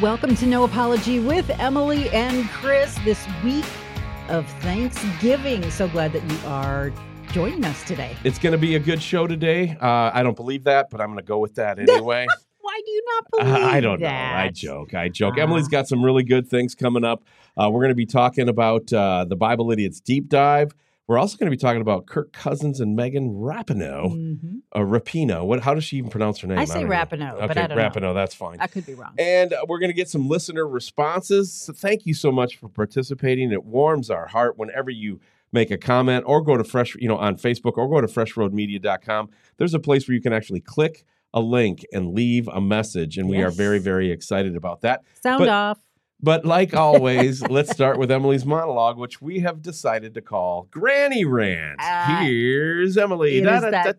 Welcome to No Apology with Emilee and Chris this week of Thanksgiving. So glad that you are joining us today. It's going to be a good show today. Uh, I don't believe that, but I'm going to go with that anyway. Why do you not believe Uh, I don't that? know. I joke. I joke. Ah. Emilee's got some really good things coming up. Uh, we're going to be talking about uh, the Bible Idiots deep dive. We're also going to be talking about Kirk Cousins and Megan Rapinoe. Mhm. Uh, Rapino. What? How does she even pronounce her name? I say know. Rapinoe, Okay, but I don't know. Rapinoe. That's fine. I could be wrong. And uh, we're going to get some listener responses. So thank you so much for participating. It warms our heart whenever you make a comment or go to fresh, you know, on Facebook or go to freshroadmedia.com. There's a place where you can actually click a link and leave a message. And we are very, very excited about that. Sound but- off. But like always, let's start with Emilee's monologue, which we have decided to call Granny Rant. Ah, Here's Emilee. It is that Da-da-da-da-da.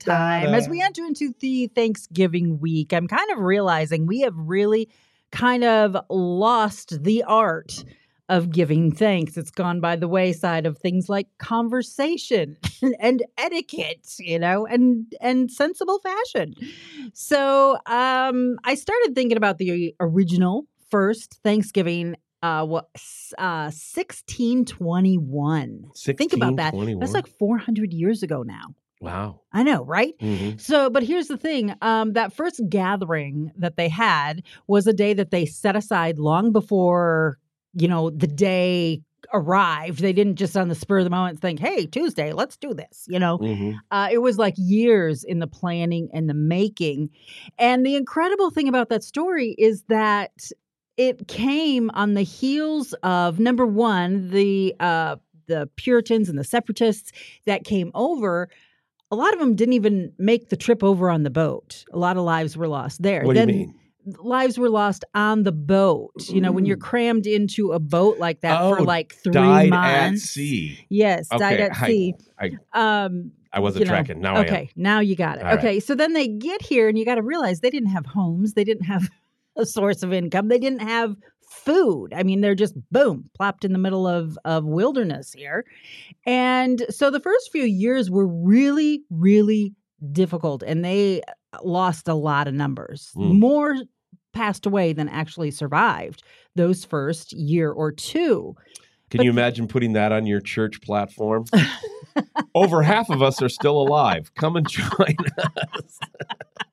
time. As we enter into the Thanksgiving week, I'm kind of realizing we have really kind of lost the art of giving thanks. It's gone by the wayside of things like conversation and etiquette, you know, and and sensible fashion. So um I started thinking about the original first Thanksgiving uh what uh 1621. Think about that. 1621. That's like 400 years ago now. wow. I know, right? Mhm. So, but here's the thing um, that first gathering that they had was a day that they set aside long before, you know, the day arrived. They didn't just on the spur of the moment think, hey, Tuesday, let's do this, you know? Mhm. Uh, it was like years in the planning and the making. And the incredible thing about that story is that it came on the heels of number one, the uh, the Puritans and the separatists that came over. A lot of them didn't even make the trip over on the boat. A lot of lives were lost there. What then do you mean? lives were lost on the boat. You know, when you're crammed into a boat like that for Oh, like three Died months. at sea. Yes, died at I- sea. I, Um, I wasn't you know, tracking. Now I am. okay, now you got it. All right. okay, so then they get here, and you got to realize they didn't have homes, they didn't have a source of income, they didn't have food. I mean, they're just boom, plopped in the middle of of wilderness here, and so the first few years were really, really difficult, and they lost a lot of numbers. Mm. More passed away than actually survived those first year or two. Can But- you imagine putting that on your church platform? Over half of us are still alive. Come and join us.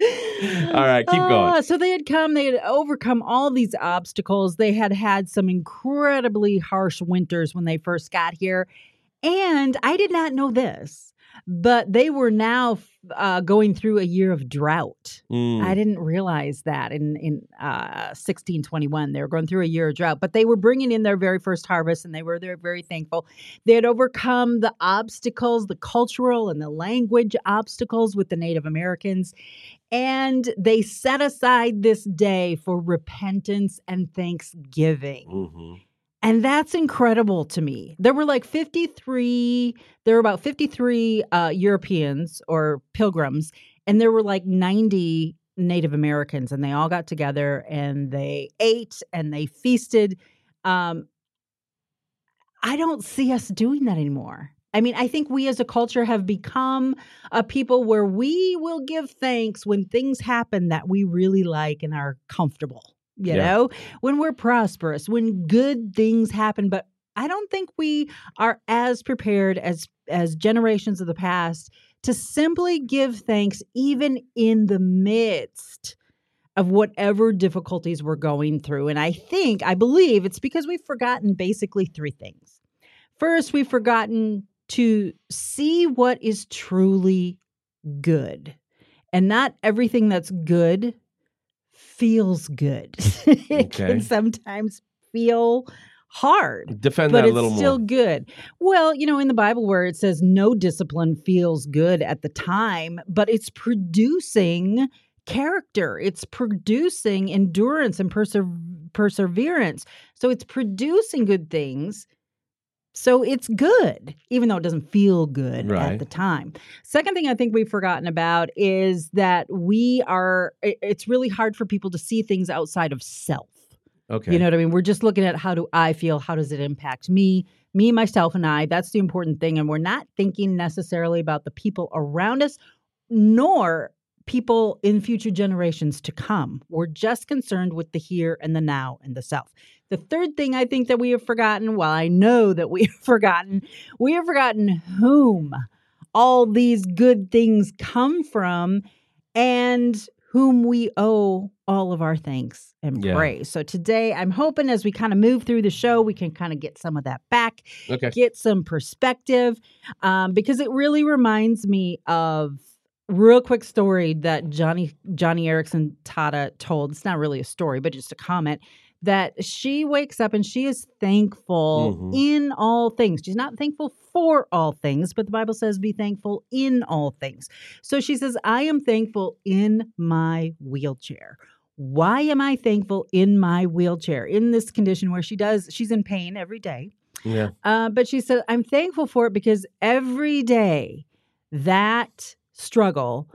All right, keep going. Ah, so they had come, they had overcome all these obstacles. They had had some incredibly harsh winters when they first got here. And I did not know this, but they were now uh, going through a year of drought. Mm. I didn't realize that in in uh, 1621 they were going through a year of drought, but they were bringing in their very first harvest, and they were they're very thankful. They had overcome the obstacles, the cultural and the language obstacles with the Native Americans, and they set aside this day for repentance and thanksgiving. Mhm. And that's incredible to me. There were like 53, there were about 53 uh, Europeans or pilgrims, and there were like 90 Native Americans, and they all got together and they ate and they feasted. Um, I don't see us doing that anymore. I mean, I think we as a culture have become a people where we will give thanks when things happen that we really like and are comfortable. You Yeah. know, when we're prosperous, when good things happen, but I don't think we are as prepared as as generations of the past to simply give thanks even in the midst of whatever difficulties we're going through. And I think, I believe it's because we've forgotten basically three things. First, we've forgotten to see what is truly good. And not everything that's good feels good. it Okay. can sometimes feel hard Defend but that a it's little still more. good. Well, you know, in the Bible where it says no discipline feels good at the time, but it's producing character. It's producing endurance and perse- perseverance. So it's producing good things. So it's good, even though it doesn't feel good Right. at the time. Second thing I think we've forgotten about is that we are, it's really hard for people to see things outside of self. Okay. You know what I mean? We're just looking at how do I feel? How does it impact me? Me, myself, and I. That's the important thing. And we're not thinking necessarily about the people around us, nor people in future generations to come. We're just concerned with the here and the now and the self. The third thing I think that we have forgotten, well, I know that we have forgotten, we have forgotten whom all these good things come from and whom we owe all of our thanks and Yeah. praise. So today I'm hoping as we kind of move through the show, we can kind of get some of that back Okay. get some perspective um, because it really reminds me of real quick story that Johnny Joni Eareckson Tada told. It's not really a story, but just a comment that she wakes up and she is thankful Mhm. in all things. She's not thankful for all things, but the Bible says be thankful in all things. So she says, I am thankful in my wheelchair. Why am I thankful in my wheelchair in this condition where she does, she's in pain every day? Yeah. Uh, but she said, I'm thankful for it because every day that struggle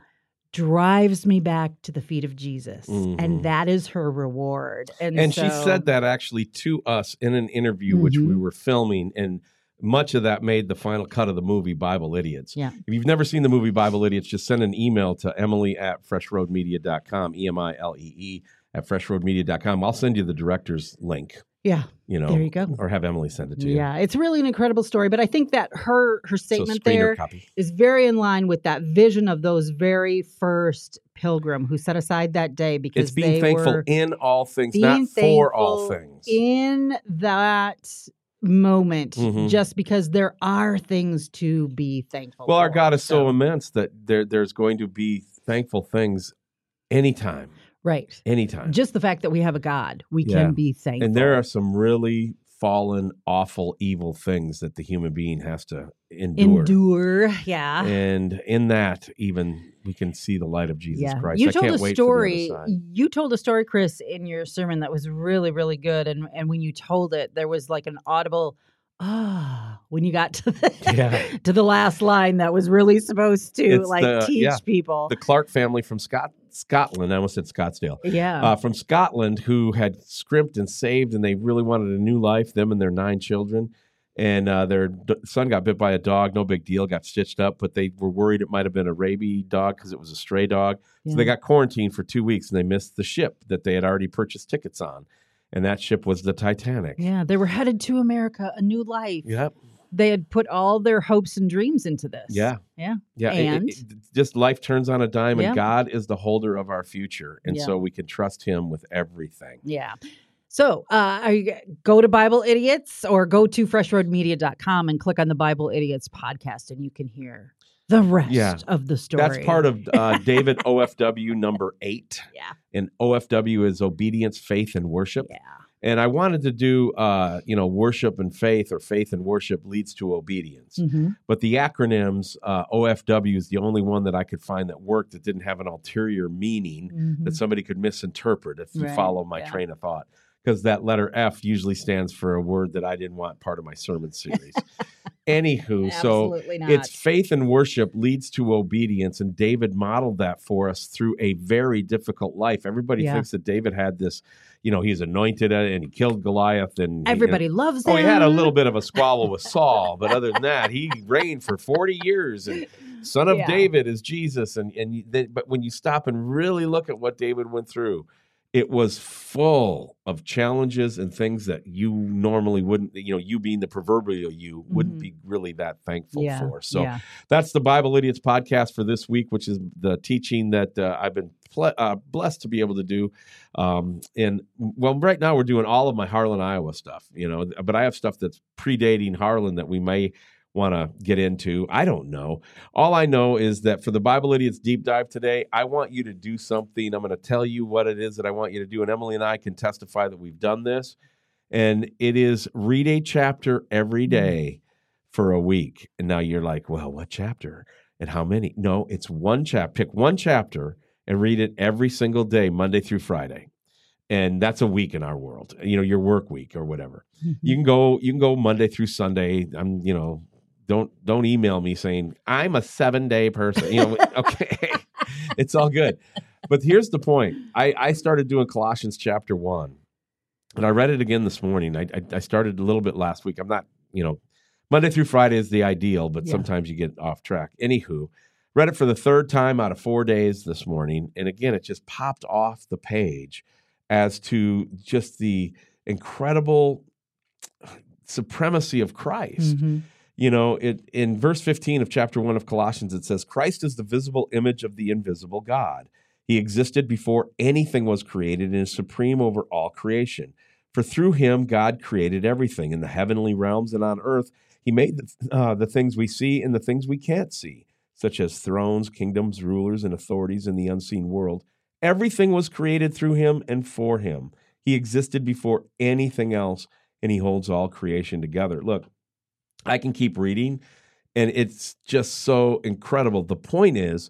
drives me back to the feet of Jesus. Mhm. And that is her reward. And, And she said that actually to us in an interview, which we Mhm. were filming, and much of that made the final cut of the movie Bible Idiots. Yeah. If you've never seen the movie Bible Idiots, just send an email to Emilee at freshroadmedia.com, E M I L E E at freshroadmedia.com. I'll send you the director's link, Yeah, you know, there you go. or have Emilee send it to you. Yeah, it's really an incredible story. But I think that her her statement screener there copy. is very in line with that vision of those very first pilgrim who set aside that day because It's being they thankful were in all things, not for all things. in that moment Mhm. just because there are things to be thankful well, our. God is so immense that there, there's going to be thankful things anytime, right anytime. just the fact that we have a god we Yeah. can be thankful And there are some really fallen, awful, evil things that the human being has to endure. endure yeah And in that, even we can see the light of Jesus yeah Christ. you I told a story for the other side. you told a story chris in your sermon that was really really good and and when you told it there was like an audible ah when you got to the Yeah. to the last line that was really supposed to It's like the- teach yeah, people The Clark family from Scot- Scotland, I almost said Scottsdale, yeah uh, from Scotland, who had scrimped and saved, and they really wanted a new life, them and their nine children. And uh, their d- son got bit by a dog, no big deal, got stitched up, but they were worried it might have been a rabies dog because it was a stray dog. So they got quarantined for two weeks and they missed the ship that they had already purchased tickets on. And that ship was the Titanic. Yeah, they were headed to America, a new life. Yep. They had put all their hopes and dreams into this. Yeah. Yeah. Yeah. it- it- And? it- just life turns on a dime, Yeah. and God is the holder of our future. And Yeah. so we can trust Him with everything. Yeah. So uh, are you, go to Bible Idiots or go to freshroadmedia.com and click on the Bible Idiots podcast and you can hear the rest Yeah. of the story. That's part of uh, David OFW number eight. Yeah. And OFW is obedience, faith, and worship. Yeah. And I wanted to do, uh, you know, worship and faith, or faith and worship leads to obedience. Mhm. But the acronyms, uh, OFW is the only one that I could find that worked that didn't have an ulterior meaning Mhm. that somebody could misinterpret if you follow my yeah. train of thought. Because that letter F usually stands for a word that I didn't want part of my sermon series. Anywho, so not. it's faith and worship leads to obedience, and David modeled that for us through a very difficult life. Everybody Yeah. thinks that David had this, you know, he's anointed and he killed Goliath, and he- you know, Everybody loves him. Oh, he had a little bit of a squabble with Saul, but other than that, he reigned for forty years. And son of Yeah. David is Jesus. And and then, but when you stop and really look at what David went through, it was full of challenges and things that you normally wouldn't. You know, you being the proverbial you wouldn't Mhm. be really that thankful yeah. for. So yeah. that's the Bible Idiots podcast for this week, which is the teaching that uh, I've been ple- uh, blessed to be able to do. Um, and well, right now we're doing all of my Harlan, Iowa stuff, you know, but I have stuff that's predating Harlan that we may want to get into. I don't know. All I know is that for the Bible Idiots deep dive today, I want you to do something. I'm going to tell you what it is that I want you to do. And Emilee and I can testify that we've done this. And it is read a chapter every mm-hmm. day for a week. And now you're like, well, what chapter and how many? No, it's one chapter. Pick one chapter and read it every single day, Monday through Friday. And that's a week in our world, you know, your work week or whatever. You mm-hmm. can go, you can go Monday through Sunday. I'm, you know, don't don't email me saying I'm a seven day person. You know, okay, it's all good. But here's the point. I I started doing Colossians chapter one, and I read it again this morning. I I, I started a little bit last week. I'm not, you know, Monday through Friday is the ideal, but Yeah. sometimes you get off track. Anywho, Read it for the third time out of four days this morning. And again, it just popped off the page as to just the incredible supremacy of Christ. Mhm. You know, it in verse 15 of chapter 1 of Colossians it says Christ is the visible image of the invisible God. He existed before anything was created and is supreme over all creation. For through him God created everything in the heavenly realms and on earth. He made the, uh, the things we see and the things we can't see, such as thrones, kingdoms, rulers, and authorities in the unseen world. Everything was created through him and for him. He existed before anything else, and he holds all creation together. Look, I can keep reading, and it's just so incredible. The point is,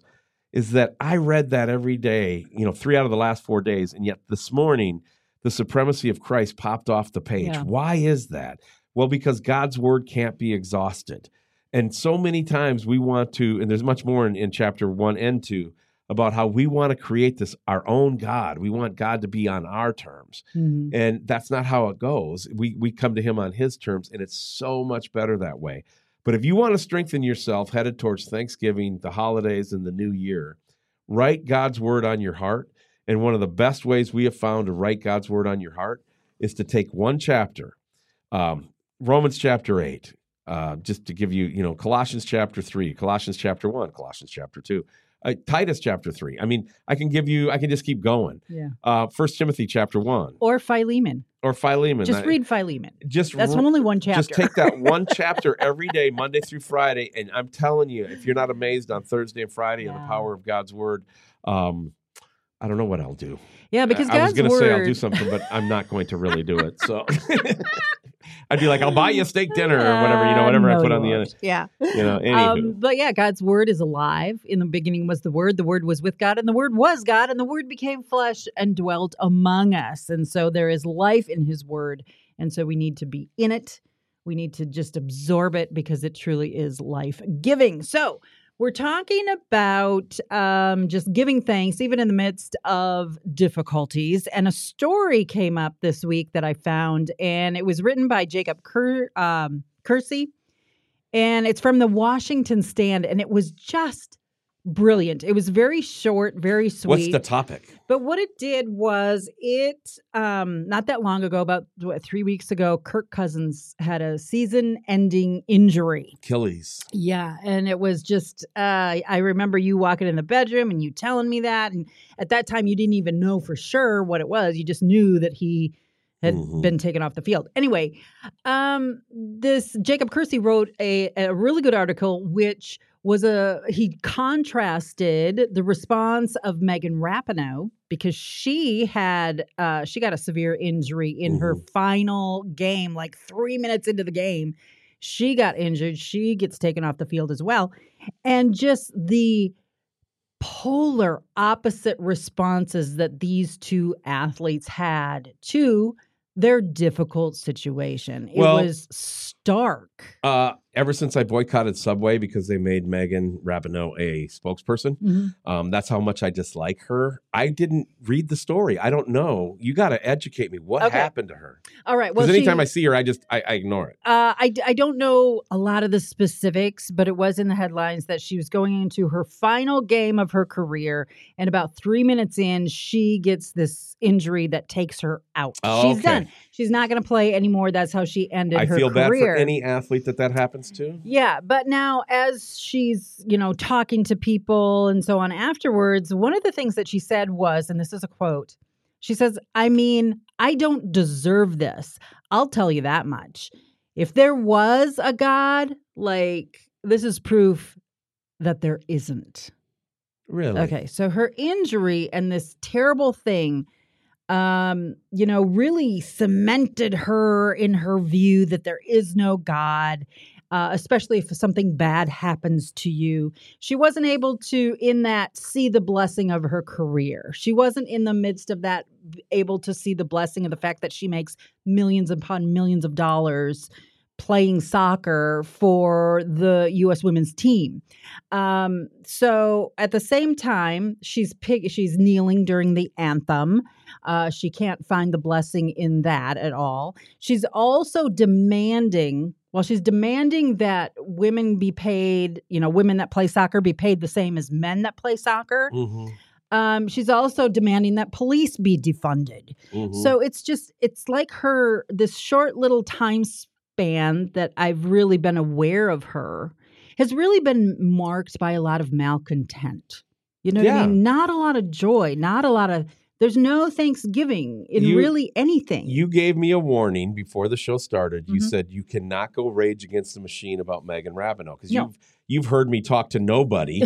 is that I read that every day, you know, three out of the last four days, and yet this morning, the supremacy of Christ popped off the page. Yeah. Why is that? Well, because God's word can't be exhausted. And so many times we want to, and there's much more in, in chapter one and two about how we want to create this our own God. We want God to be on our terms. Mhm. And that's not how it goes. We we come to him on his terms, and it's so much better that way. But if you want to strengthen yourself headed towards Thanksgiving, the holidays, and the new year, write God's word on your heart. And one of the best ways we have found to write God's word on your heart is to take one chapter, um, Romans chapter 8, uh, just to give you, you know, Colossians chapter 3, Colossians chapter 1, Colossians chapter 2, uh, Titus chapter 3. I mean, I can give you, I can just keep going. Yeah. Uh, First Timothy chapter 1 Or Philemon. or Philemon. Just I- read Philemon. Just That's r- only one chapter. just take that one chapter every day, Monday through Friday, and I'm telling you, if you're not amazed on Thursday and Friday on the power of God's word, um, I don't know what I'll do. yeah, because I, I was going to say I'll do something, but I'm not going to really do it. So I'd be like, I'll buy you a steak dinner or whatever, you know, Uh, whatever I put on the end. Yeah. You know. Um, but yeah, God's word is alive. In the beginning was the word. The word was with God, and the word was God, and the word became flesh and dwelt among us. And so there is life in his word. And so we need to be in it. We need to just absorb it because it truly is life giving. So we're talking about um, just giving thanks, even in the midst of difficulties. And a story came up this week that I found, and it was written by Jacob Ker- um, Kersey and it's from the Washington Stand, and it was just brilliant. It was very short, very sweet. What's the topic? but what it did was it, um, not that long ago, about what, three weeks ago, Kirk Cousins had a season-ending injury. Achilles. Yeah, and it was just uh, I remember you walking in the bedroom and you telling me that, and at that time you didn't even know for sure what it was. You just knew that he had Mhm. been taken off the field. Anyway, um, this Jacob Kersey wrote a, a really good article, which was a he contrasted the response of Megan Rapinoe because she had uh, she got a severe injury in her Mhm. final game, like three minutes into the game. She got injured. She gets taken off the field as well. And just the polar opposite responses that these two athletes had to their difficult situation. It Well- was stark. Uh, ever since I boycotted Subway because they made Megan Rapinoe a spokesperson, um, that's how much I dislike her. I didn't read the story. I don't know. You got to educate me. What Okay. happened to her? All right. Well, Because anytime she- I see her, I just I, I ignore it. Uh, I, I don't know a lot of the specifics, but it was in the headlines that she was going into her final game of her career. And about three minutes in, she gets this injury that takes her out. Oh, She's okay. done. She's not going to play anymore. That's how she ended I her feel bad career. Any athlete that that happens to. Yeah, but now as she's, you know, talking to people and so on afterwards, one of the things that she said was, and this is a quote, she says, I mean, I don't deserve this. I'll tell you that much. If there was a God, like, this is proof that there isn't. Really? Okay, so her injury and this terrible thing, um, you know, really cemented her in her view that there is no God, uh, especially if something bad happens to you. She wasn't able to, in that, see the blessing of her career. She wasn't in the midst of that able to see the blessing of the fact that she makes millions upon millions of dollars playing soccer for the U.S. women's team. Um, so at the same time, she's pig- she's kneeling during the anthem. Uh, she can't find the blessing in that at all. She's also demanding. Well, she's demanding that women be paid, you know, women that play soccer be paid the same as men that play soccer. Mhm, Um, she's also demanding that police be defunded. mhm. So it's just, it's like her, this short little time span that I've really been aware of her has really been marked by a lot of malcontent. You know what Yeah. I mean? Not a lot of joy, not a lot of, there's no Thanksgiving in You- really anything. You gave me a warning before the show started. You Mhm. said you cannot go rage against the machine about Megan Rapinoe because No. you've you've heard me talk to nobody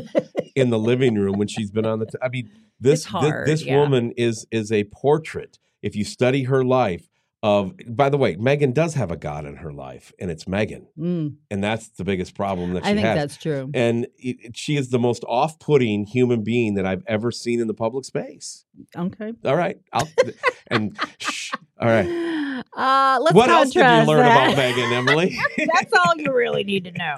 in the living room when she's been on the. T- I mean, this hard, this, this yeah. woman is is a portrait. If you study her life of, by the way, Megan does have a God in her life, and it's Megan, Mm, and that's the biggest problem that she I think has. that's true. and it, she is the most off-putting human being that I've ever seen in the public space. Okay. All right, I'll, and shh, all right. Uh, let's what else did you learn that. about Megan, Emilee? That's all you really need to know.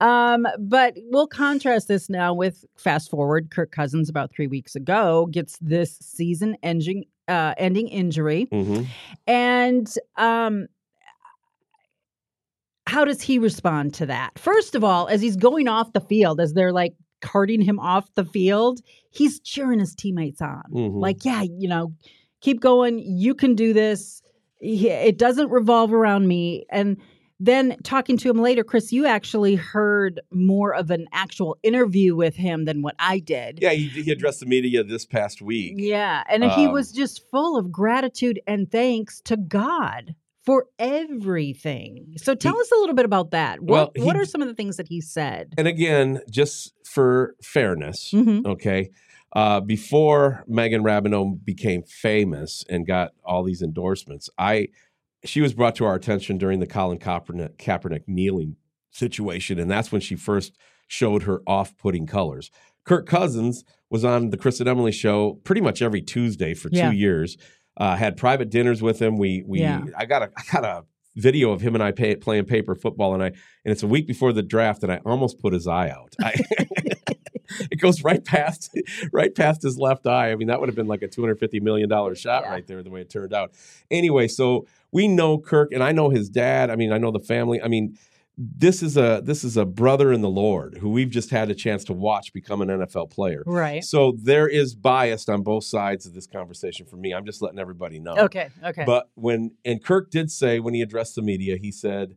Um, but we'll contrast this now with fast forward. Kirk Cousins about three weeks ago gets this season ending uh, ending injury, Mhm. and um, how does he respond to that? First of all, as he's going off the field, as they're like carting him off the field, he's cheering his teammates on. Mhm. Like, yeah, you know, keep going. You can do this. It doesn't revolve around me. And then talking to him later, Chris, you actually heard more of an actual interview with him than what I did. Yeah, he, he addressed the media this past week. Yeah. And he Um, was just full of gratitude and thanks to God for everything. So tell He- us a little bit about that. Well, What, what are some of the things that he said? And again, just for fairness, Mhm. okay, uh, before Megan Rapinoe became famous and got all these endorsements, I she was brought to our attention during the Colin Kaepernick, Kaepernick kneeling situation, and that's when she first showed her off-putting colors. Kirk Cousins was on the Chris and Emilee show pretty much every Tuesday for Yeah. two years. Uh, had private dinners with him. We we Yeah. I got a I got a video of him and I pay, playing paper football, and I and it's a week before the draft, and I almost put his eye out. I, it goes right past right past his left eye. I mean, that would have been like a two hundred fifty million dollar shot Yeah. right there, the way it turned out. Anyway, so we know Kirk, and I know his dad. I mean, I know the family. I mean, this is a this is a brother in the Lord who we've just had a chance to watch become an NFL player. Right. So there is bias on both sides of this conversation for me. I'm just letting everybody know. Okay. Okay. But when and Kirk did say when he addressed the media, he said,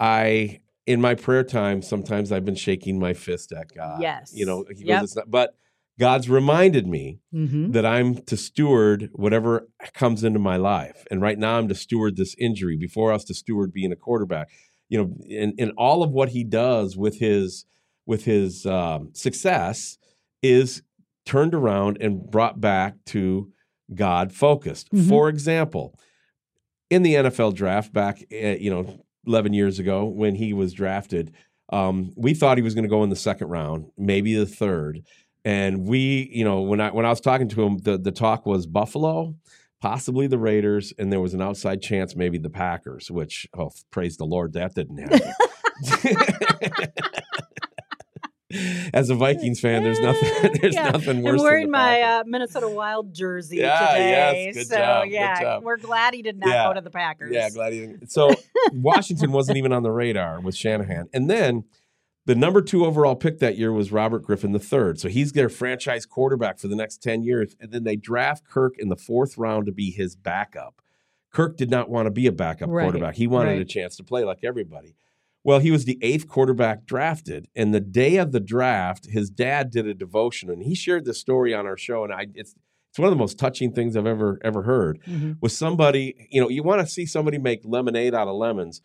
"I in my prayer time sometimes I've been shaking my fist at God." Yes. you know. He Yep. goes, "It's not," but God's reminded me hmm that I'm to steward whatever comes into my life, and right now I'm to steward this injury. Before I was to steward being a quarterback, you know, and and all of what he does with his with his um, success is turned around and brought back to God focused. Mhm. For example, in the NFL draft back, uh, you know, 11 years ago when he was drafted, um, we thought he was going to go in the second round, maybe the third. And we, you know, when I when I was talking to him, the the talk was Buffalo, possibly the Raiders, and there was an outside chance maybe the Packers. Which, oh, praise the Lord, that didn't happen. As a Vikings fan, there's nothing. There's Yeah. nothing worse. I'm wearing my uh, Minnesota Wild jersey Yeah, today. yes, good so job, good yeah, job. we're glad he did not Yeah. go to the Packers. Yeah, glad he didn't. So Washington wasn't even on the radar with Shanahan. And then the number two overall pick that year was Robert Griffin III. So he's their franchise quarterback for the next 10 years. And then they draft Kirk in the fourth round to be his backup. Kirk did not want to be a backup Right, quarterback. He wanted a chance to play like everybody. Well, he was the eighth quarterback drafted. And the day of the draft, his dad did a devotion and he shared this story on our show. And I it's it's one of the most touching things I've ever ever heard Mhm. with somebody, you know, you want to see somebody make lemonade out of lemons.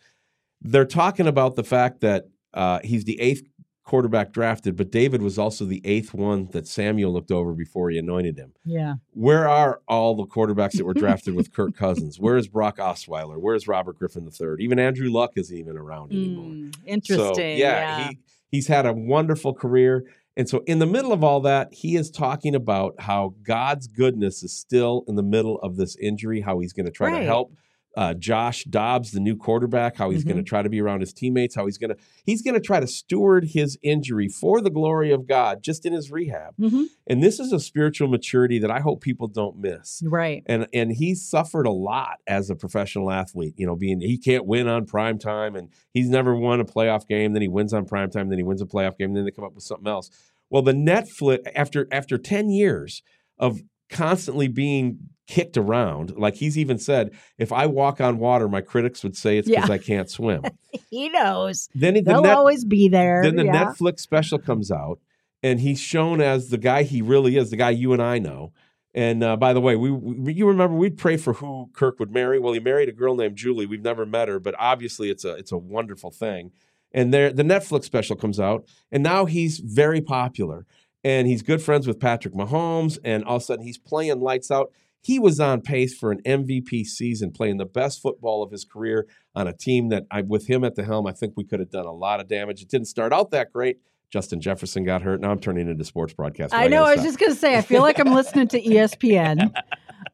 They're talking about the fact that uh, he's the eighth quarterback drafted, but David was also the eighth one that Samuel looked over before he anointed him. Yeah. Where are all the quarterbacks that were drafted with Kirk Cousins? Where is Brock Osweiler? Where is Robert Griffin III? Even Andrew Luck isn't even around anymore. Mm, interesting. So, yeah. he he's had a wonderful career. And so in the middle of all that, he is talking about how God's goodness is still in the middle of this injury, how he's going to try to help uh, Josh Dobbs, the new quarterback, how he's going to try to be around his teammates, how he's going to he's going to try to steward his injury for the glory of God just in his rehab. Mhm. And this is a spiritual maturity that I hope people don't miss. Right. And and he suffered a lot as a professional athlete, you know, being he can't win on prime time and he's never won a playoff game, then he wins on prime time, then he wins a playoff game, then they come up with something else. Well, the Netflix after after 10 years of constantly being kicked around, like he's even said, if I walk on water, my critics would say it's because Yeah. I can't swim. He knows. then the They'll net, always be there. then the yeah. Netflix special comes out, and he's shown as the guy he really is, the guy you and I know. And uh, by the way, we, we you remember we'd pray for who Kirk would marry. Well, he married a girl named Julie. We've never met her, but obviously it's a it's a wonderful thing. And there, the Netflix special comes out, and now he's very popular, and he's good friends with Patrick Mahomes, and all of a sudden he's playing lights out. He was on pace for an MVP season, playing the best football of his career on a team that, I, with him at the helm, I think we could have done a lot of damage. It didn't start out that great. Justin Jefferson got hurt. Now I'm turning into sports broadcast. I know. I was stop. just going to say, I feel like I'm listening to ESPN.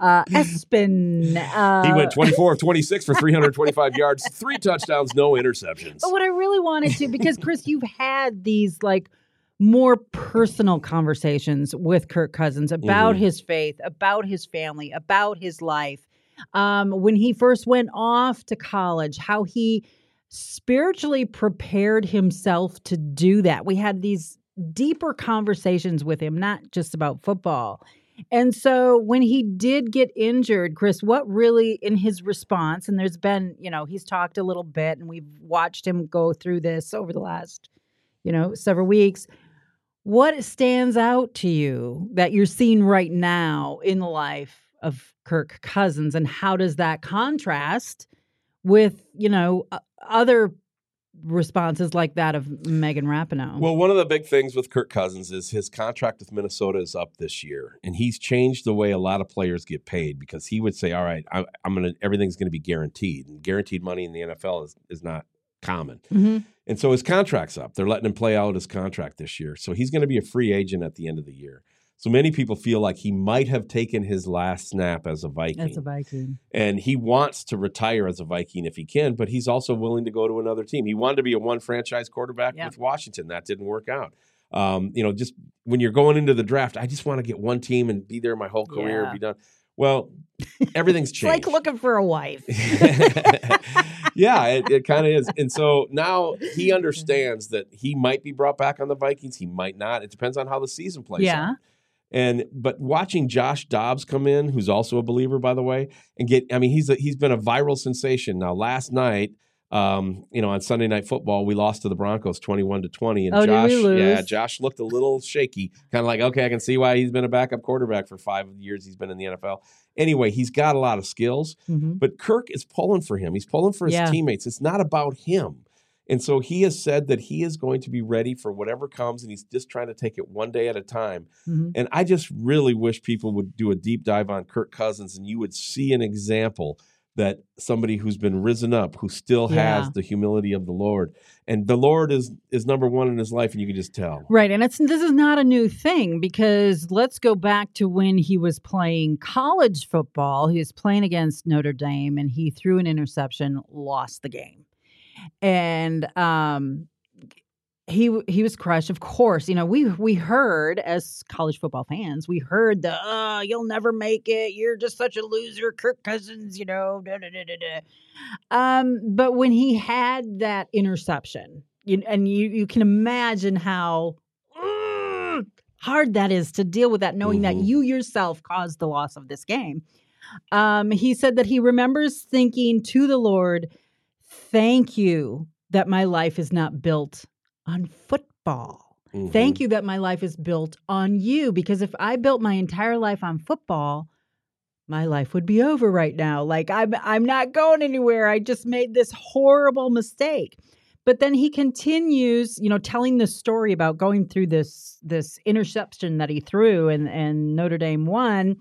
Uh, Espen. Uh, He went 24 of 26 for 325 yards, three touchdowns, no interceptions. But what I really wanted to, because Chris, you've had these like more personal conversations with Kirk Cousins about Mhm. his faith, about his family, about his life. Um, when he first went off to college, how he spiritually prepared himself to do that. We had these deeper conversations with him, not just about football. And so when he did get injured, Chris, what really in his response, and there's been, you know, he's talked a little bit and we've watched him go through this over the last, you know, several weeks. What stands out to you that you're seeing right now in the life of Kirk Cousins and how does that contrast with, you know, other responses like that of Megan Rapinoe? Well, one of the big things with Kirk Cousins is his contract with Minnesota is up this year, and he's changed the way a lot of players get paid because he would say, "All right, I, I'm gonna everything's gonna be guaranteed, and guaranteed money in the NFL is is not common." Mhm. And so his contract's up. They're letting him play out his contract this year, so he's going to be a free agent at the end of the year. So many people feel like he might have taken his last snap as a Viking That's a Viking. and he wants to retire as a Viking if he can, but he's also willing to go to another team. He wanted to be a one franchise quarterback Yeah. with Washington. That didn't work out. Um, you know, just when you're going into the draft, I just want to get one team and be there my whole career Yeah. and be done. Well, everything's It's like looking for a wife. yeah, it, it kind of is. And so now he understands that he might be brought back on the Vikings. He might not. It depends on how the season plays Yeah. out. And but watching Josh Dobbs come in, who's also a believer, by the way, and get I mean, he's a, he's been a viral sensation. Now, last night, um, you know, on Sunday night football, we lost to the Broncos 21 to 20. And Oh, Josh, we lose? yeah, Josh looked a little shaky. Kind of like, okay, I can see why he's been a backup quarterback for five years he's been in the NFL. Anyway, he's got a lot of skills. Mhm. But Kirk is pulling for him. He's pulling for his Yeah. teammates. It's not about him. And so he has said that he is going to be ready for whatever comes and he's just trying to take it one day at a time. Mhm. And I just really wish people would do a deep dive on Kirk Cousins and you would see an example that somebody who's been risen up who still Yeah. has the humility of the Lord. And the Lord is is number 1 in his life and you can just tell. Right. And it's this is not a new thing because let's go back to when he was playing college football. He was playing against Notre Dame and he threw an interception, lost the game. And um he he was crushed. Of course, you know, we we heard as college football fans, we heard the uh you'll never make it. You're just such a loser, Kirk Cousins, you know, da, da, da, da, da. Um, but when he had that interception, you, and you you can imagine how mm, hard that is to deal with that, knowing that Mhm. you yourself caused the loss of this game. Um, he said that he remembers thinking to the Lord, "Thank you that my life is not built on football." Mm-hmm. Thank you that my life is built on you because if I built my entire life on football, my life would be over right now. Like I'm I'm not going anywhere. I just made this horrible mistake. But then he continues, you know, telling the story about going through this this interception that he threw and and Notre Dame won.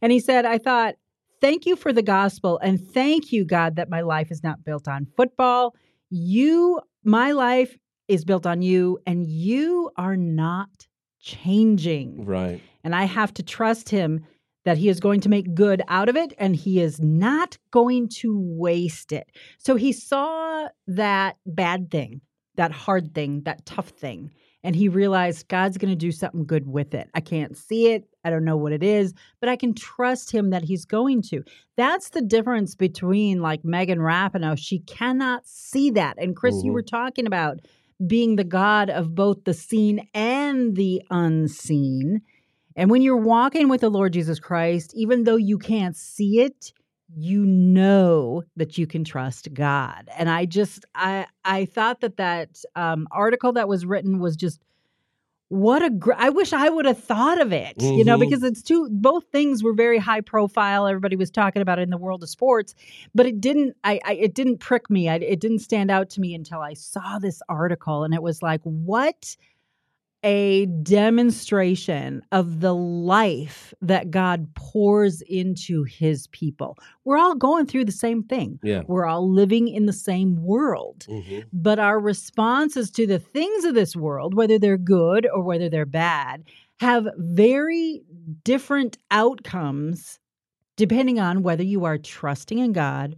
And he said, I thought, thank you for the gospel and thank you God that my life is not built on football. You my life is built on you and you are not changing. Right. And I have to trust him that he is going to make good out of it and he is not going to waste it. So he saw that bad thing, that hard thing, that tough thing, and he realized God's going to do something good with it. I can't see it. I don't know what it is, but I can trust him that he's going to. That's the difference between like Megan Rapinoe. She cannot see that. And Chris, mm-hmm. you were talking about being the God of both the seen and the unseen. And when you're walking with the Lord Jesus Christ, even though you can't see it, you know that you can trust God. And I just I I thought that that um, article that was written was just what a gr- I wish I would have thought of it, mm-hmm. you know, mm-hmm. because it's two both things were very high profile. Everybody was talking about it in the world of sports, but it didn't I, I it didn't prick me. I, it didn't stand out to me until I saw this article and it was like what a demonstration of the life that God pours into his people. We're all going through the same thing. Yeah. We're all living in the same world. Mm-hmm. But our responses to the things of this world, whether they're good or whether they're bad, have very different outcomes depending on whether you are trusting in God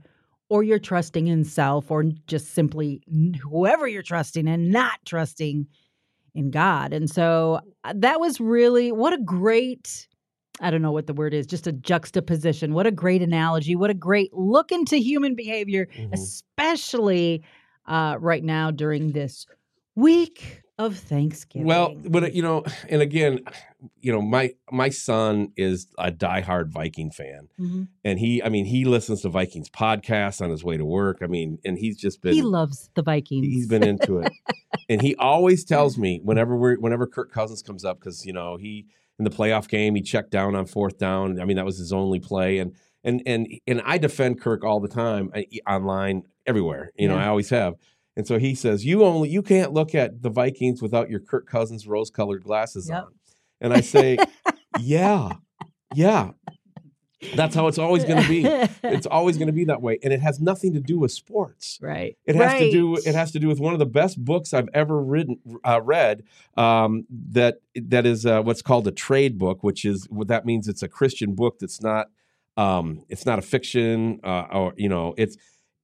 or you're trusting in self or just simply whoever you're trusting and not trusting in God. And so uh, that was really what a great I don't know what the word is, just a juxtaposition. What a great analogy. What a great look into human behavior, mm-hmm. especially uh, right now during this week of Thanksgiving. Well, but you know, and again, you know, my my son is a diehard Viking fan, mm-hmm. and he, I mean, he listens to Vikings podcasts on his way to work. I mean, and he's just been he loves the Vikings. He's been into it, and he always tells me whenever we're whenever Kirk Cousins comes up because you know he in the playoff game he checked down on fourth down. I mean, that was his only play, and and and and I defend Kirk all the time online everywhere. You know, I always have. And so he says, "You only you can't look at the Vikings without your Kirk Cousins rose-colored glasses yep. on." And I say, "Yeah, yeah, that's how it's always going to be. It's always going to be that way, and it has nothing to do with sports. Right. It has right. to do. It has to do with one of the best books I've ever written, uh, read. Um, that that is uh, what's called a trade book, which is what that means. It's a Christian book that's not. Um, it's not a fiction, uh, or you know, it's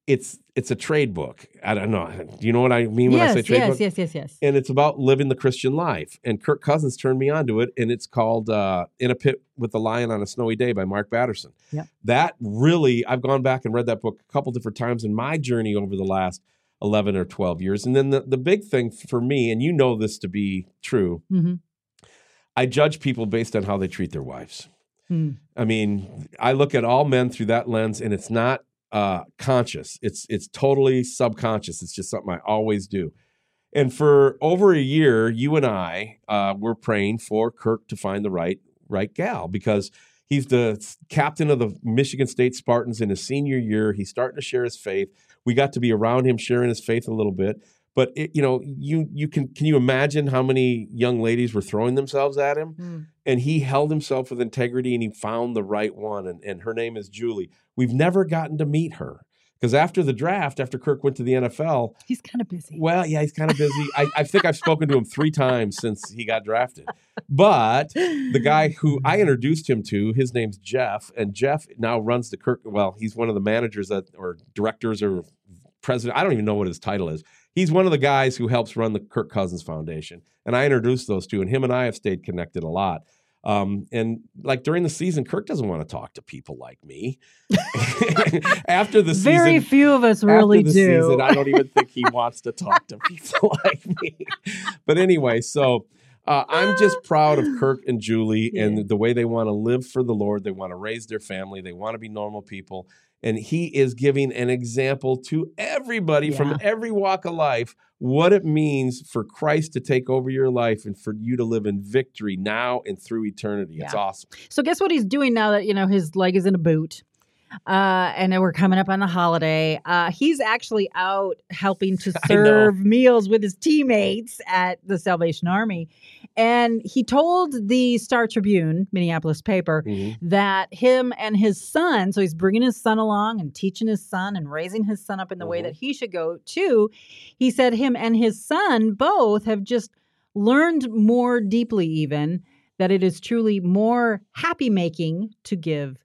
it's it's a trade book. I don't know. Do you know what I mean when yes, I say trade yes, book? Yes, yes, yes, yes. And it's about living the Christian life. And Kirk Cousins turned me on to it, and it's called uh, "In a Pit with the Lion on a Snowy Day" by Mark Batterson. Yeah. That really, I've gone back and read that book a couple different times in my journey over the last eleven or twelve years. And then the the big thing for me, and you know this to be true, mm-hmm. I judge people based on how they treat their wives. Mm. I mean, I look at all men through that lens, and it's not uh, conscious. It's it's totally subconscious. It's just something I always do. And for over a year, you and I uh, were praying for Kirk to find the right right gal because he's the captain of the Michigan State Spartans in his senior year. He's starting to share his faith. We got to be around him sharing his faith a little bit. But it, you know, you you can can you imagine how many young ladies were throwing themselves at him? Mm. And he held himself with integrity and he found the right one. And, and her name is Julie. We've never gotten to meet her because after the draft, after Kirk went to the NFL, he's kind of busy. Well, yeah, he's kind of busy. I, I, think I've spoken to him three times since he got drafted. But the guy who I introduced him to, his name's Jeff, and Jeff now runs the Kirk. Well, he's one of the managers that, or directors or president. I don't even know what his title is he's one of the guys who helps run the Kirk Cousins Foundation. And I introduced those two, and him and I have stayed connected a lot. Um, and like during the season, Kirk doesn't want to talk to people like me. after the season, very few of us really do. Season, I don't even think he wants to talk to people like me. But anyway, so uh, I'm just proud of Kirk and Julie yeah. and the way they want to live for the Lord. They want to raise their family. They want to be normal people and he is giving an example to everybody yeah. from every walk of life what it means for Christ to take over your life and for you to live in victory now and through eternity. Yeah. It's awesome. So guess what he's doing now that you know his leg is in a boot? Uh, and then we're coming up on the holiday. Uh, he's actually out helping to serve meals with his teammates at the Salvation Army. And he told the Star Tribune, Minneapolis paper, mm-hmm. that him and his son, so he's bringing his son along and teaching his son and raising his son up in the mm-hmm. way that he should go too. He said him and his son both have just learned more deeply, even that it is truly more happy making to give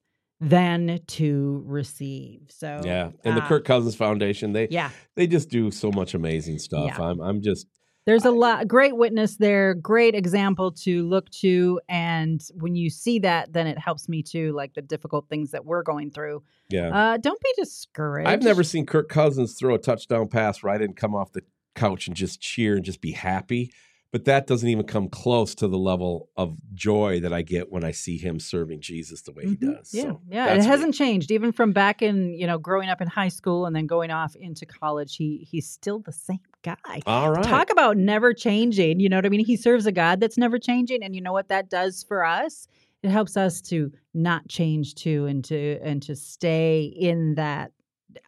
than to receive. So Yeah, and the uh, Kirk Cousins Foundation they yeah, they just do so much amazing stuff. Yeah. I'm I'm just there's a lot great witness there, great example to look to, and when you see that, then it helps me too. Like the difficult things that we're going through. yeah. Uh, don't be discouraged. I've never seen Kirk Cousins throw a touchdown pass right and come off the couch and just cheer and just be happy. But that doesn't even come close to the level of joy that I get when I see him serving Jesus the way he Mhm. does. Yeah, So yeah. It hasn't changed even from back in you know growing up in high school and then going off into college. He he's still the same guy. All right. Talk about never changing. You know what I mean? He serves a God that's never changing, and you know what that does for us? It helps us to not change too, and to and to stay in that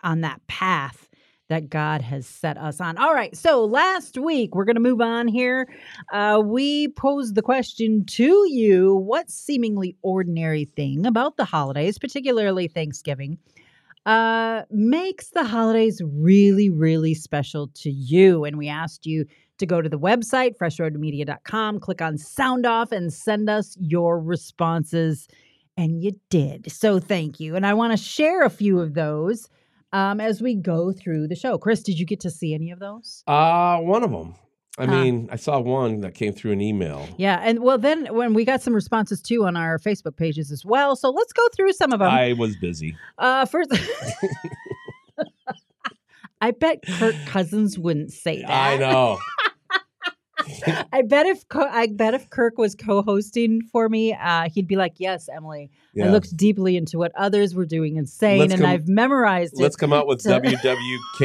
on that path that God has set us on. All right. So last week we're going to move on here. Uh, we posed the question to you: What seemingly ordinary thing about the holidays, particularly Thanksgiving? uh, makes the holidays really, really special to you. And we asked you to go to the website, freshroadmedia.com, click on sound off, and send us your responses. And you did. So thank you. And I want to share a few of those um, as we go through the show. Chris, did you get to see any of those? Uh, one of them. I mean, I saw one that came through an email. Yeah. And well, then when we got some responses too on our Facebook pages as well. So let's go through some of them. I was busy. Uh, first, I bet Kirk Cousins wouldn't say that. I know. I bet if Co- I bet if Kirk was co-hosting for me, uh, he'd be like, "Yes, Emilee, Yeah. I looked deeply into what others were doing and saying, Let's and come- I've memorized Let's it." come out with So-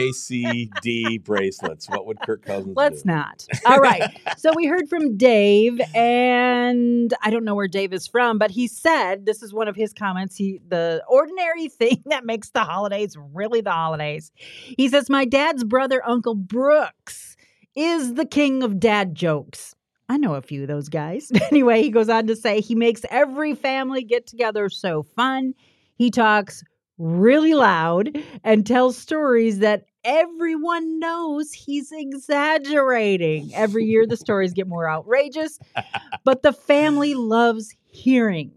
WWKCD bracelets. What would Kirk Cousins Let's do? not. All right. so we heard from Dave, and I don't know where Dave is from, but he said this is one of his comments. He the ordinary thing that makes the holidays really the holidays. He says, My dad's brother, Uncle Brooks, is the king of dad jokes. I know a few of those guys. anyway, he goes on to say he makes every family get together so fun. He talks really loud and tells stories that everyone knows he's exaggerating. Every year the stories get more outrageous, but the family loves hearing.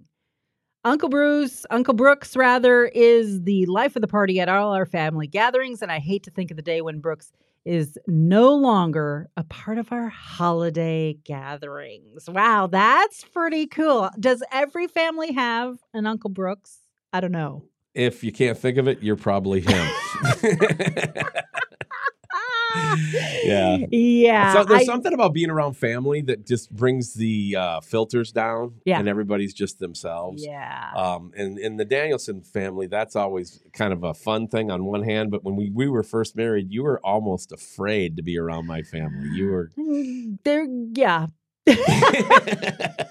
Uncle Bruce, Uncle Brooks, rather, is the life of the party at all our family gatherings. And I hate to think of the day when Brooks is no longer a part of our holiday gatherings. Wow, that's pretty cool. Does every family have an Uncle Brooks? I don't know. If you can't think of it, you're probably him. Yeah. Yeah. so there's I- something about being around family that just brings the uh, filters down, Yeah. and everybody's just themselves. Yeah. Um, and in the Danielson family, that's always kind of a fun thing on one hand. But when we, we were first married, you were almost afraid to be around my family. You were. Mm, There, yeah.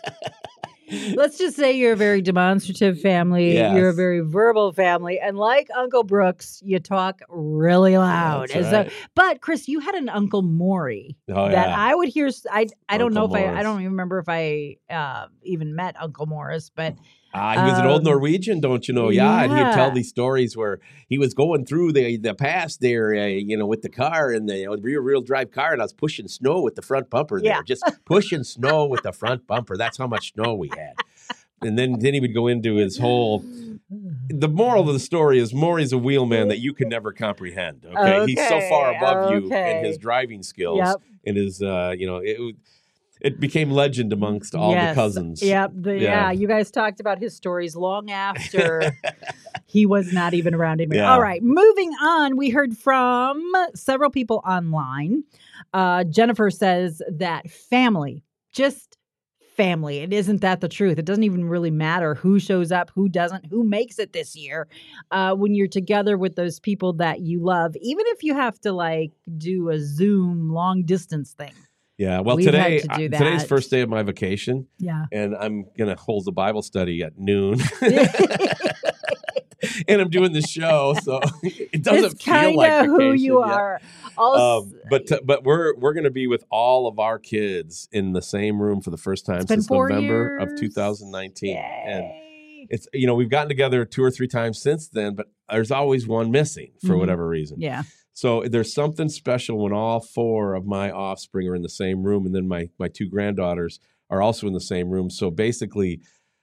Let's just say you're a very demonstrative family. You're a very verbal family, and like Uncle Brooks, you talk really loud. And so- but Chris, you had an Uncle Maury Oh, that yeah. I would hear. I I don't know Uncle if I I don't even remember if I uh, even met Uncle Morris, but Ah, he was an old Um, Norwegian, don't you know? Yeah, and he'd tell these stories where he was going through the the pass there, uh, you know, with the car and the rear wheel drive car, and I was pushing snow with the front bumper there, Yeah. just pushing snow with the front bumper. That's how much snow we had. And then then he would go into his whole. The moral of the story is Maury's a wheelman that you can never comprehend. Okay, he's so far Okay, above you in his driving skills Yep. and his, uh, you know, it it became legend amongst all Yes. the cousins. Yep. The, yeah. Yeah. You guys talked about his stories long after he was not even around anymore. Yeah. All right. Moving on, we heard from several people online. Uh, Jennifer says that family, just family. It isn't that the truth. It doesn't even really matter who shows up, who doesn't, who makes it this year. Uh, when you're together with those people that you love, even if you have to like do a Zoom long distance thing. Yeah. Well, We've today to uh, today's first day of my vacation. Yeah. and I'm gonna hold the Bible study at noon. and I'm doing the show, so it doesn't it's feel like of who you vacation yet. are. Um, but t- but we're we're gonna be with all of our kids in the same room for the first time since November of years. 2019, and it's you know we've gotten together two or three times since then, but there's always one missing for Mhm. whatever reason. yeah, So there's something special when all four of my offspring are in the same room, and then my my two granddaughters are also in the same room. So basically,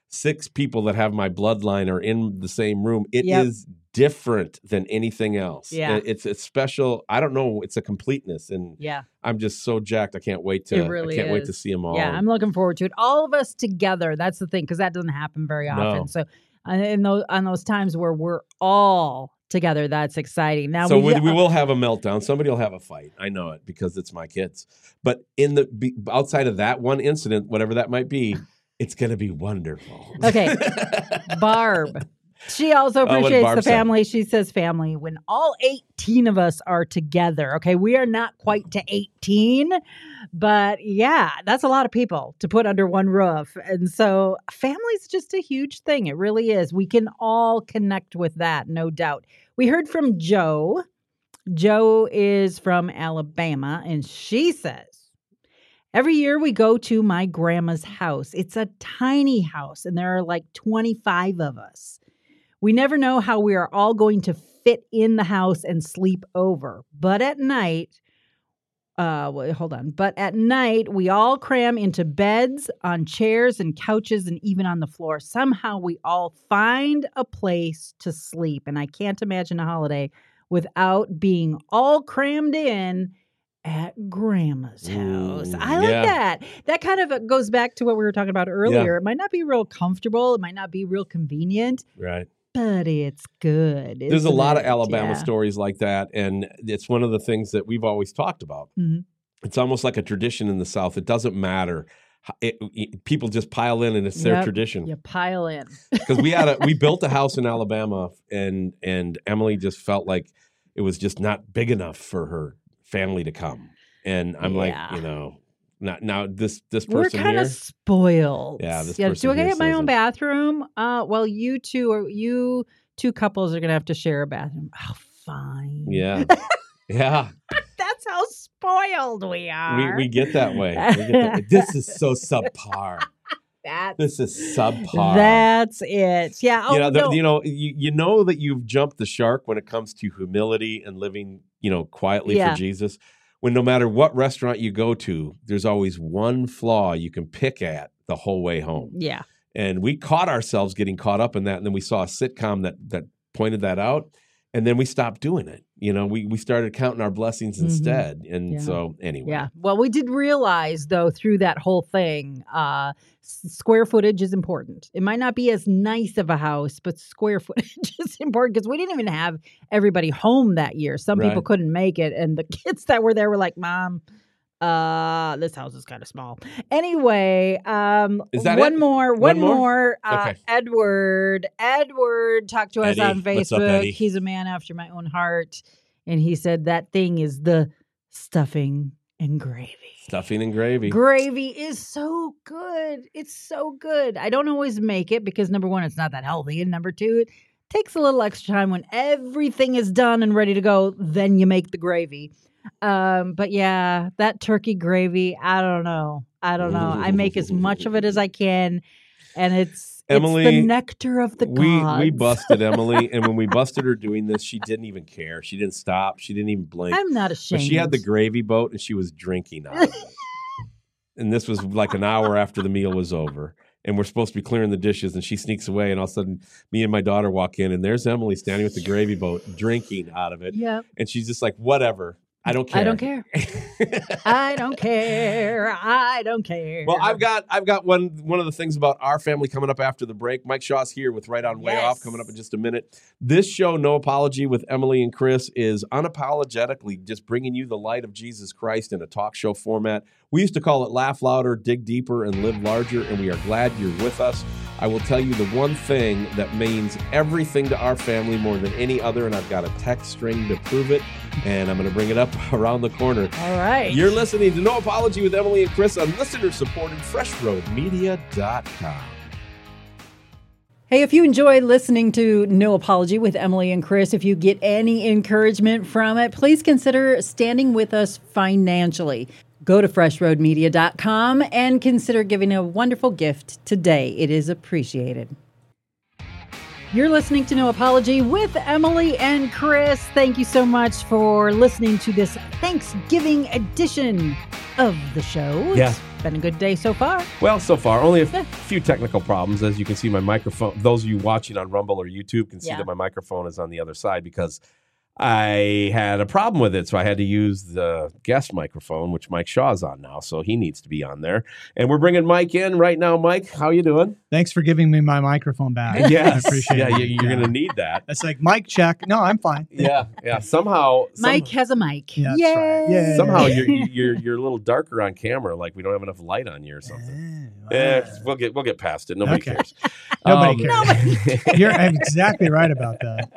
six people that have my bloodline are in the same room. It is Yep. different than anything else. Yeah. It's it's special. I don't know. It's a completeness, and Yeah. I'm just so jacked. I can't wait to. Really I can't wait to see them all. Yeah, I'm looking forward to it. All of us together. That's the thing, because that doesn't happen very often. No. So, uh, in those on those times where we're all together, that's exciting. Now so we, we, we will have a meltdown. Somebody will have a fight. I know it because it's my kids. But in the outside of that one incident, whatever that might be, it's going to be wonderful. Okay. Barb. She also Oh, appreciates the family. She says family when all 18 of us are together. Okay, we are not quite to 18, but yeah, that's a lot of people to put under one roof. And so family's just a huge thing. It really is. We can all connect with that, no doubt. We heard from Joe. Joe is from Alabama, and she says, Every year we go to my grandma's house. It's a tiny house, and there are like 25 of us. We never know how we are all going to fit in the house and sleep over. But at night, uh, wait, hold on. But at night, we all cram into beds, on chairs and couches, and even on the floor. Somehow we all find a place to sleep. And I can't imagine a holiday without being all crammed in at grandma's house. Ooh, I like yeah. that. That kind of uh, goes back to what we were talking about earlier. It might not be real comfortable, it might not be real convenient, right. But it's good. There's a lot of? Alabama Yeah. stories like that, and it's one of the things that we've always talked about. Mhm. It's almost like a tradition in the South. It doesn't matter. It, it- people just pile in, and it's their tradition. You pile in. because we had a we built a house in Alabama and and Emilee just felt like it was just not big enough for her family to come and I'm Yeah. like you know now now this this We're kind of spoiled. Yeah, this yeah. person Do I get my own it. bathroom? Uh, well, you two are you two couples are gonna have to share a bathroom. Oh, fine. yeah yeah That's how spoiled we we, are. we get that way we get that way. this is so subpar That's this is subpar that's it. Yeah. Oh, you know, the, no. you know, you, you know that you've jumped the shark when it comes to humility and living, you know, quietly Yeah. for Jesus. When no matter what restaurant you go to, there's always one flaw you can pick at the whole way home. yeah. And we caught ourselves getting caught up in that, and then we saw a sitcom that that pointed that out, and then we stopped doing it. You know, we we started counting our blessings Mhm. instead. And Yeah. so anyway, Yeah. Well, we did realize though through that whole thing, uh, square footage is important. It might not be as nice of a house, but square footage is important because we didn't even have everybody home that year. Some people couldn't make it, and the kids that were there were like, "Mom." Uh, this house is kind of small. Anyway, um, Is that one it? more, one, One more? more. Uh, Okay. Edward, Edward talked to us Eddie. on What's up, Facebook. He's a man after my own heart, and he said that thing is the stuffing and gravy. stuffing and gravy. Gravy is so good. It's so good. I don't always make it because number one, it's not that healthy, and number two, it takes a little extra time when everything is done and ready to go. Then you make the gravy. Um, but yeah, that turkey gravy, I don't know. I don't know. I make as much of it as I can, and it's it's Emilee, the nectar of the we gods. we busted Emilee, and when we busted her doing this, she didn't even care. She didn't stop. She didn't even blink. I'm not But ashamed. she had the gravy boat, and she was drinking out of it. and this was like an hour after the meal was over. And we're supposed to be clearing the dishes, and she sneaks away. And all of a sudden, me and my daughter walk in, and there's Emilee standing with the gravy boat, drinking out of it. yeah And she's just like, "Whatever, I don't care. I don't care. I don't care. I don't care. Well, I've got I've got one one of the things about our family coming up after the break. Mike Shaw's here with Right On Way Off coming up in just a minute. This show, No Apology with Emilee and Chris, is unapologetically just bringing you the light of Jesus Christ in a talk show format. We used to call it Laugh Louder, Dig Deeper, and Live Larger, and we are glad you're with us. I will tell you the one thing that means everything to our family more than any other, and I've got a text string to prove it, and I'm going to bring it up around the corner. All right. You're listening to No Apology with Emilee and Chris on listener supported FreshRoadMedia.com. Hey, if you enjoy listening to No Apology with Emilee and Chris, if you get any encouragement from it, please consider standing with us financially. Go to freshroadmedia.com and consider giving a wonderful gift today. It is appreciated. You're listening to No Apology with Emilee and Chris. Thank you so much for listening to this Thanksgiving edition of the show. Yeah, been a good day so far. Well, so far, only a Yeah. few technical problems. As you can see, my microphone, those of you watching on Rumble or YouTube can see Yeah. that my microphone is on the other side because I had a problem with it. So I had to use the guest microphone, which Mike Shaw's on now. So he needs to be on there. And we're bringing Mike in right now. Mike, how you doing? Thanks for giving me my microphone back. yes. I appreciate yeah, it. you- you're Yeah. going to need that. It's like mic check. No, I'm fine. Yeah, yeah. Somehow, some- Mike has a mic. Yeah, Yay! right. Yeah. somehow you're, you're you're a little darker on camera. Like we don't have enough light on you or something. Eh, we'll get we'll get past it. Nobody Okay. cares. Nobody Um, cares. You're exactly right about that.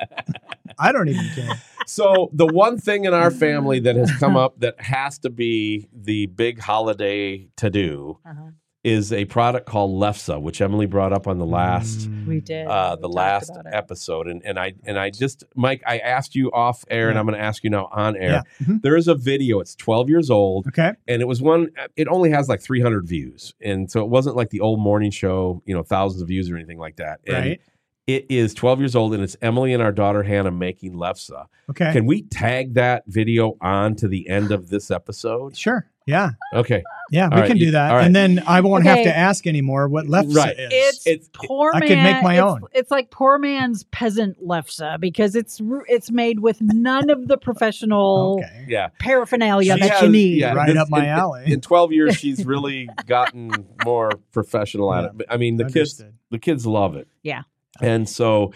I don't even care. So the one thing in our family that has come up that has to be the big holiday to do Uh-huh. Is a product called lefse, which Emilee brought up on the last Mm. We did. uh, the talked last episode, and and I and I just Mike, I asked you off air, and I'm going to ask you now on air. Yeah. Mhm. There is a video. It's 12 years old, Okay. and it was one. It only has like 300 views, and so it wasn't like the old morning show, you know, thousands of views or anything like that. And Right. It is 12 years old, and it's Emilee and our daughter Hannah making lefse. Okay. Can we tag that video on to the end of this episode? sure. Yeah. Okay. Yeah. We All right, can do that. all right. And then I won't have to ask anymore what lefse Right. is. It's, It's- poor I could make my it's, own. It's like poor man's peasant lefse because it's it's made with none of the professional okay. Yeah. paraphernalia She that has- you need. yeah, Right this- up my in- alley. In 12 years, she's really gotten more professional at Yeah. it. I mean, the kids the kids love it. Yeah. And so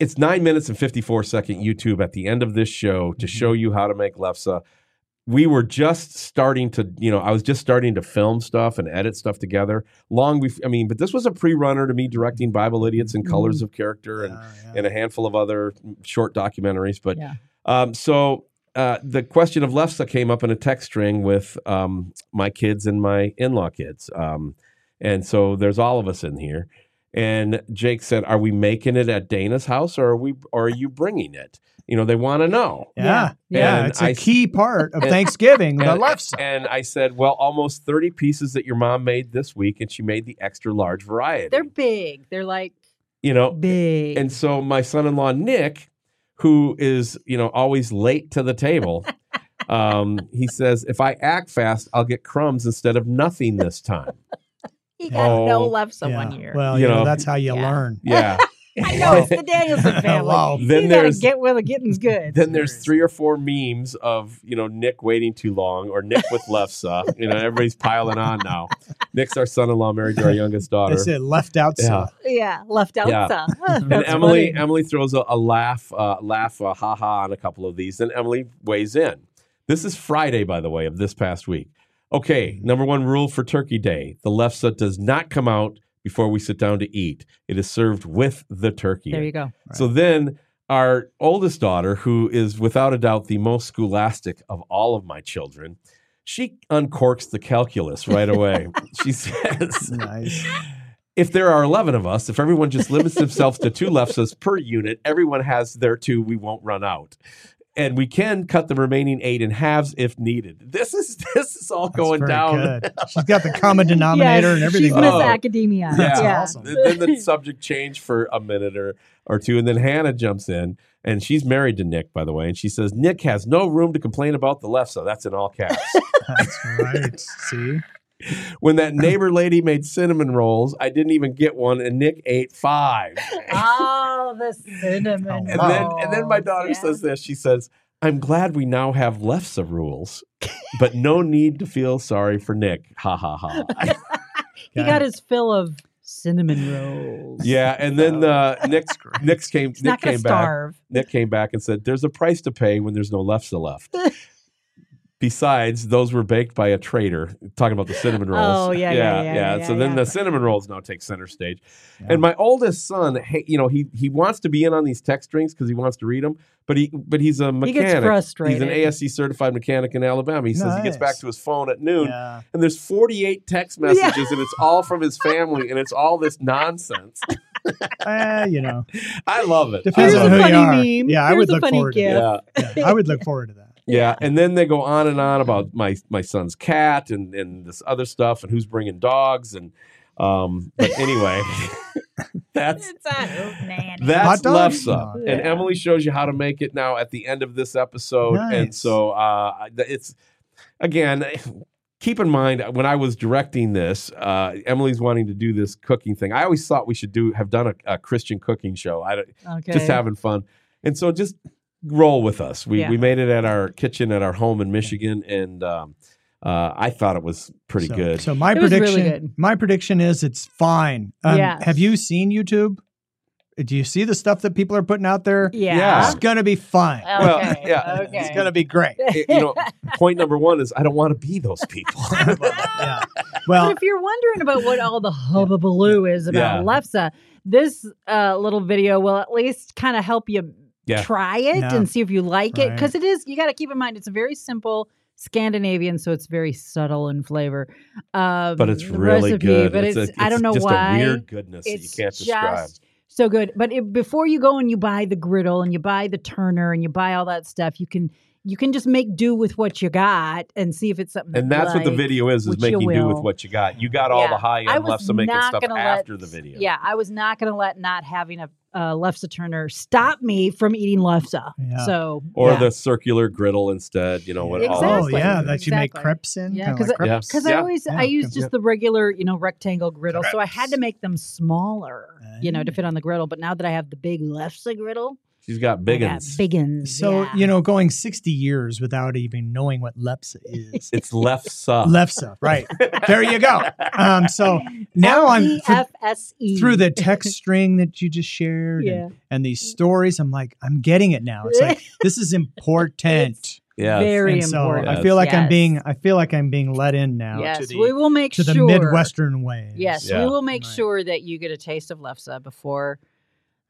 it's nine minutes and 54 second YouTube at the end of this show to Mhm. show you how to make lefse. We were just starting to, you know, I was just starting to film stuff and edit stuff together long before. I mean, but this was a pre runner to me directing Bible Idiots and Colors of Character and, Yeah, yeah. and a handful of other short documentaries. But Yeah. um, so uh, the question of lefse came up in a text string with um, my kids and my in law kids. Um, and so there's all of us in here. And Jake said, "Are we making it at Dana's house, or are we, or are you bringing it? You know, they want to know." yeah. Yeah. Yeah. And It's a I- key part of and- Thanksgiving, the And, lefse. and I said, "Well, almost thirty pieces that your mom made this week, and she made the extra large variety. They're big. They're like you know, big. And so my son-in-law Nick, who is you know always late to the table, um, he says, "If I act fast, I'll get crumbs instead of nothing this time." He got no Oh, lefse yeah. one year. Well, You you know, know, that's how you yeah. learn. Yeah. I know it's the Danielson family. Wow. Then you gotta there's- get where the getting's good. then there's three or four memes of you know Nick waiting too long or Nick with lefse. You know, everybody's piling on now. Nick's our son-in-law, married to our youngest daughter. They said left out. Yeah. some. yeah, left out Yeah. and Emilee, funny. Emilee throws a, a laugh, uh, laugh, uh, ha ha on a couple of these. Then Emilee weighs in. This is Friday, by the way, of this past week. Okay, number one rule for Turkey Day: the lefse does not come out before we sit down to eat. It is served with the turkey. There you go. So then our oldest daughter, who is without a doubt the most scholastic of all of my children, she uncorks the calculus right away. she says, Nice. if there are 11 of us, if everyone just limits themselves to two lefses per unit, everyone has their two, we won't run out. And we can cut the remaining eight in halves if needed. This is this is all That's going down. good. She's got the common denominator Yes, and everything. She's Miss Oh. Academia. Yeah. Yeah. awesome. Then the subject changed for a minute or, or two, and then Hannah jumps in, and she's married to Nick, by the way, and she says Nick has no room to complain about the left, so that's in all caps. That's right. See? When that neighbor lady made cinnamon rolls, I didn't even get one, and Nick ate five. Oh, the cinnamon. and then and then my daughter yeah. says this. She says, "I'm glad we now have lefse rules, but no need to feel sorry for Nick." Ha ha ha. he got his fill of cinnamon rolls. yeah, and then uh, Nick great. Nick came He's Nick not gonna came back. Nick came back and said, "There's a price to pay when there's no lefse left." Besides, those were baked by a trader. Talking about the cinnamon rolls. Oh, yeah, yeah, yeah, yeah, so then yeah. the cinnamon rolls now take center stage. Yeah. And my oldest son, hey, you know, he he wants to be in on these text strings because he wants to read them, but he but he's a He mechanic. gets frustrated. He's an ASE certified mechanic in Alabama. He says he gets back to his phone at noon, Yeah. and there's 48 text messages, and it's all from his family, and it's all this nonsense. Eh, you know, I love it. depends Here's I on who you are. meme. Yeah, I would look funny forward to that. Yeah. Yeah, I would look forward to that. Yeah, and then they go on and on about my my son's cat and and this other stuff and who's bringing dogs and um. But anyway, that's It's a that's Hot dog? lefse, No. and Emilee shows you how to make it now at the end of this episode. And so uh, it's again, keep in mind when I was directing this, uh, Emilee's wanting to do this cooking thing. I always thought we should do have done a, a Christian cooking show. I Okay. just having fun, and so just roll with us. We Yeah. we made it at our kitchen at our home in Michigan, and um, uh, I thought it was pretty so, good. So my It was really prediction, good. my prediction is it's fine. Um, Yes. Have you seen YouTube? Do you see the stuff that people are putting out there? yeah. It's gonna be fine. Well, yeah. Okay. It's gonna be great. It- you know, point number one is I don't want to be those people. yeah. But Well, if you're wondering about what all the hubbubaloo is about Yeah. lefse, this uh, little video will at least kind of help you Yeah. try it Yeah. and see if you like it. Because it is, you got to keep in mind, it's a very simple Scandinavian, so it's very subtle in flavor. Um, but it's really recipe, good. But it's, I don't know just why. a weird goodness that you it's can't just describe. so good. But it, before you go and you buy the griddle and you buy the turner and you buy all that stuff, you can you can just make do with what you got and see if it's something. And that you that's what the video is: is which making do with what you got. You got all Yeah. the high end lefts of making stuff let- after the video. Yeah, I was not going to let not having a uh, lefse turner stop me from eating lefse. Yeah. So Or yeah. the circular griddle instead. You know what? all oh Exactly. yeah, that you make crepes in. Yeah, kinda 'cause like it- crepes. Because I always Yeah, I use comes- just the regular you know rectangle griddle, so I had to make them smaller, you know, to fit on the griddle. But now that I have the big lefse griddle, She's got I big got ones. big uns. So yeah. you know, going sixty years without even knowing what lepsa is. It's left sub. Lefsa, right? There you go. Um, so now I'm through, L-E-F-S-E. through the text string that you just shared yeah. and, and these stories. I'm like, I'm getting it now. It's like this is important. Yeah. Very and so important. I feel like I'm being I feel like I'm being let in now yes, to the we will make sure to the Midwestern way. Yes, Yeah. we will make Right. sure that you get a taste of lefse before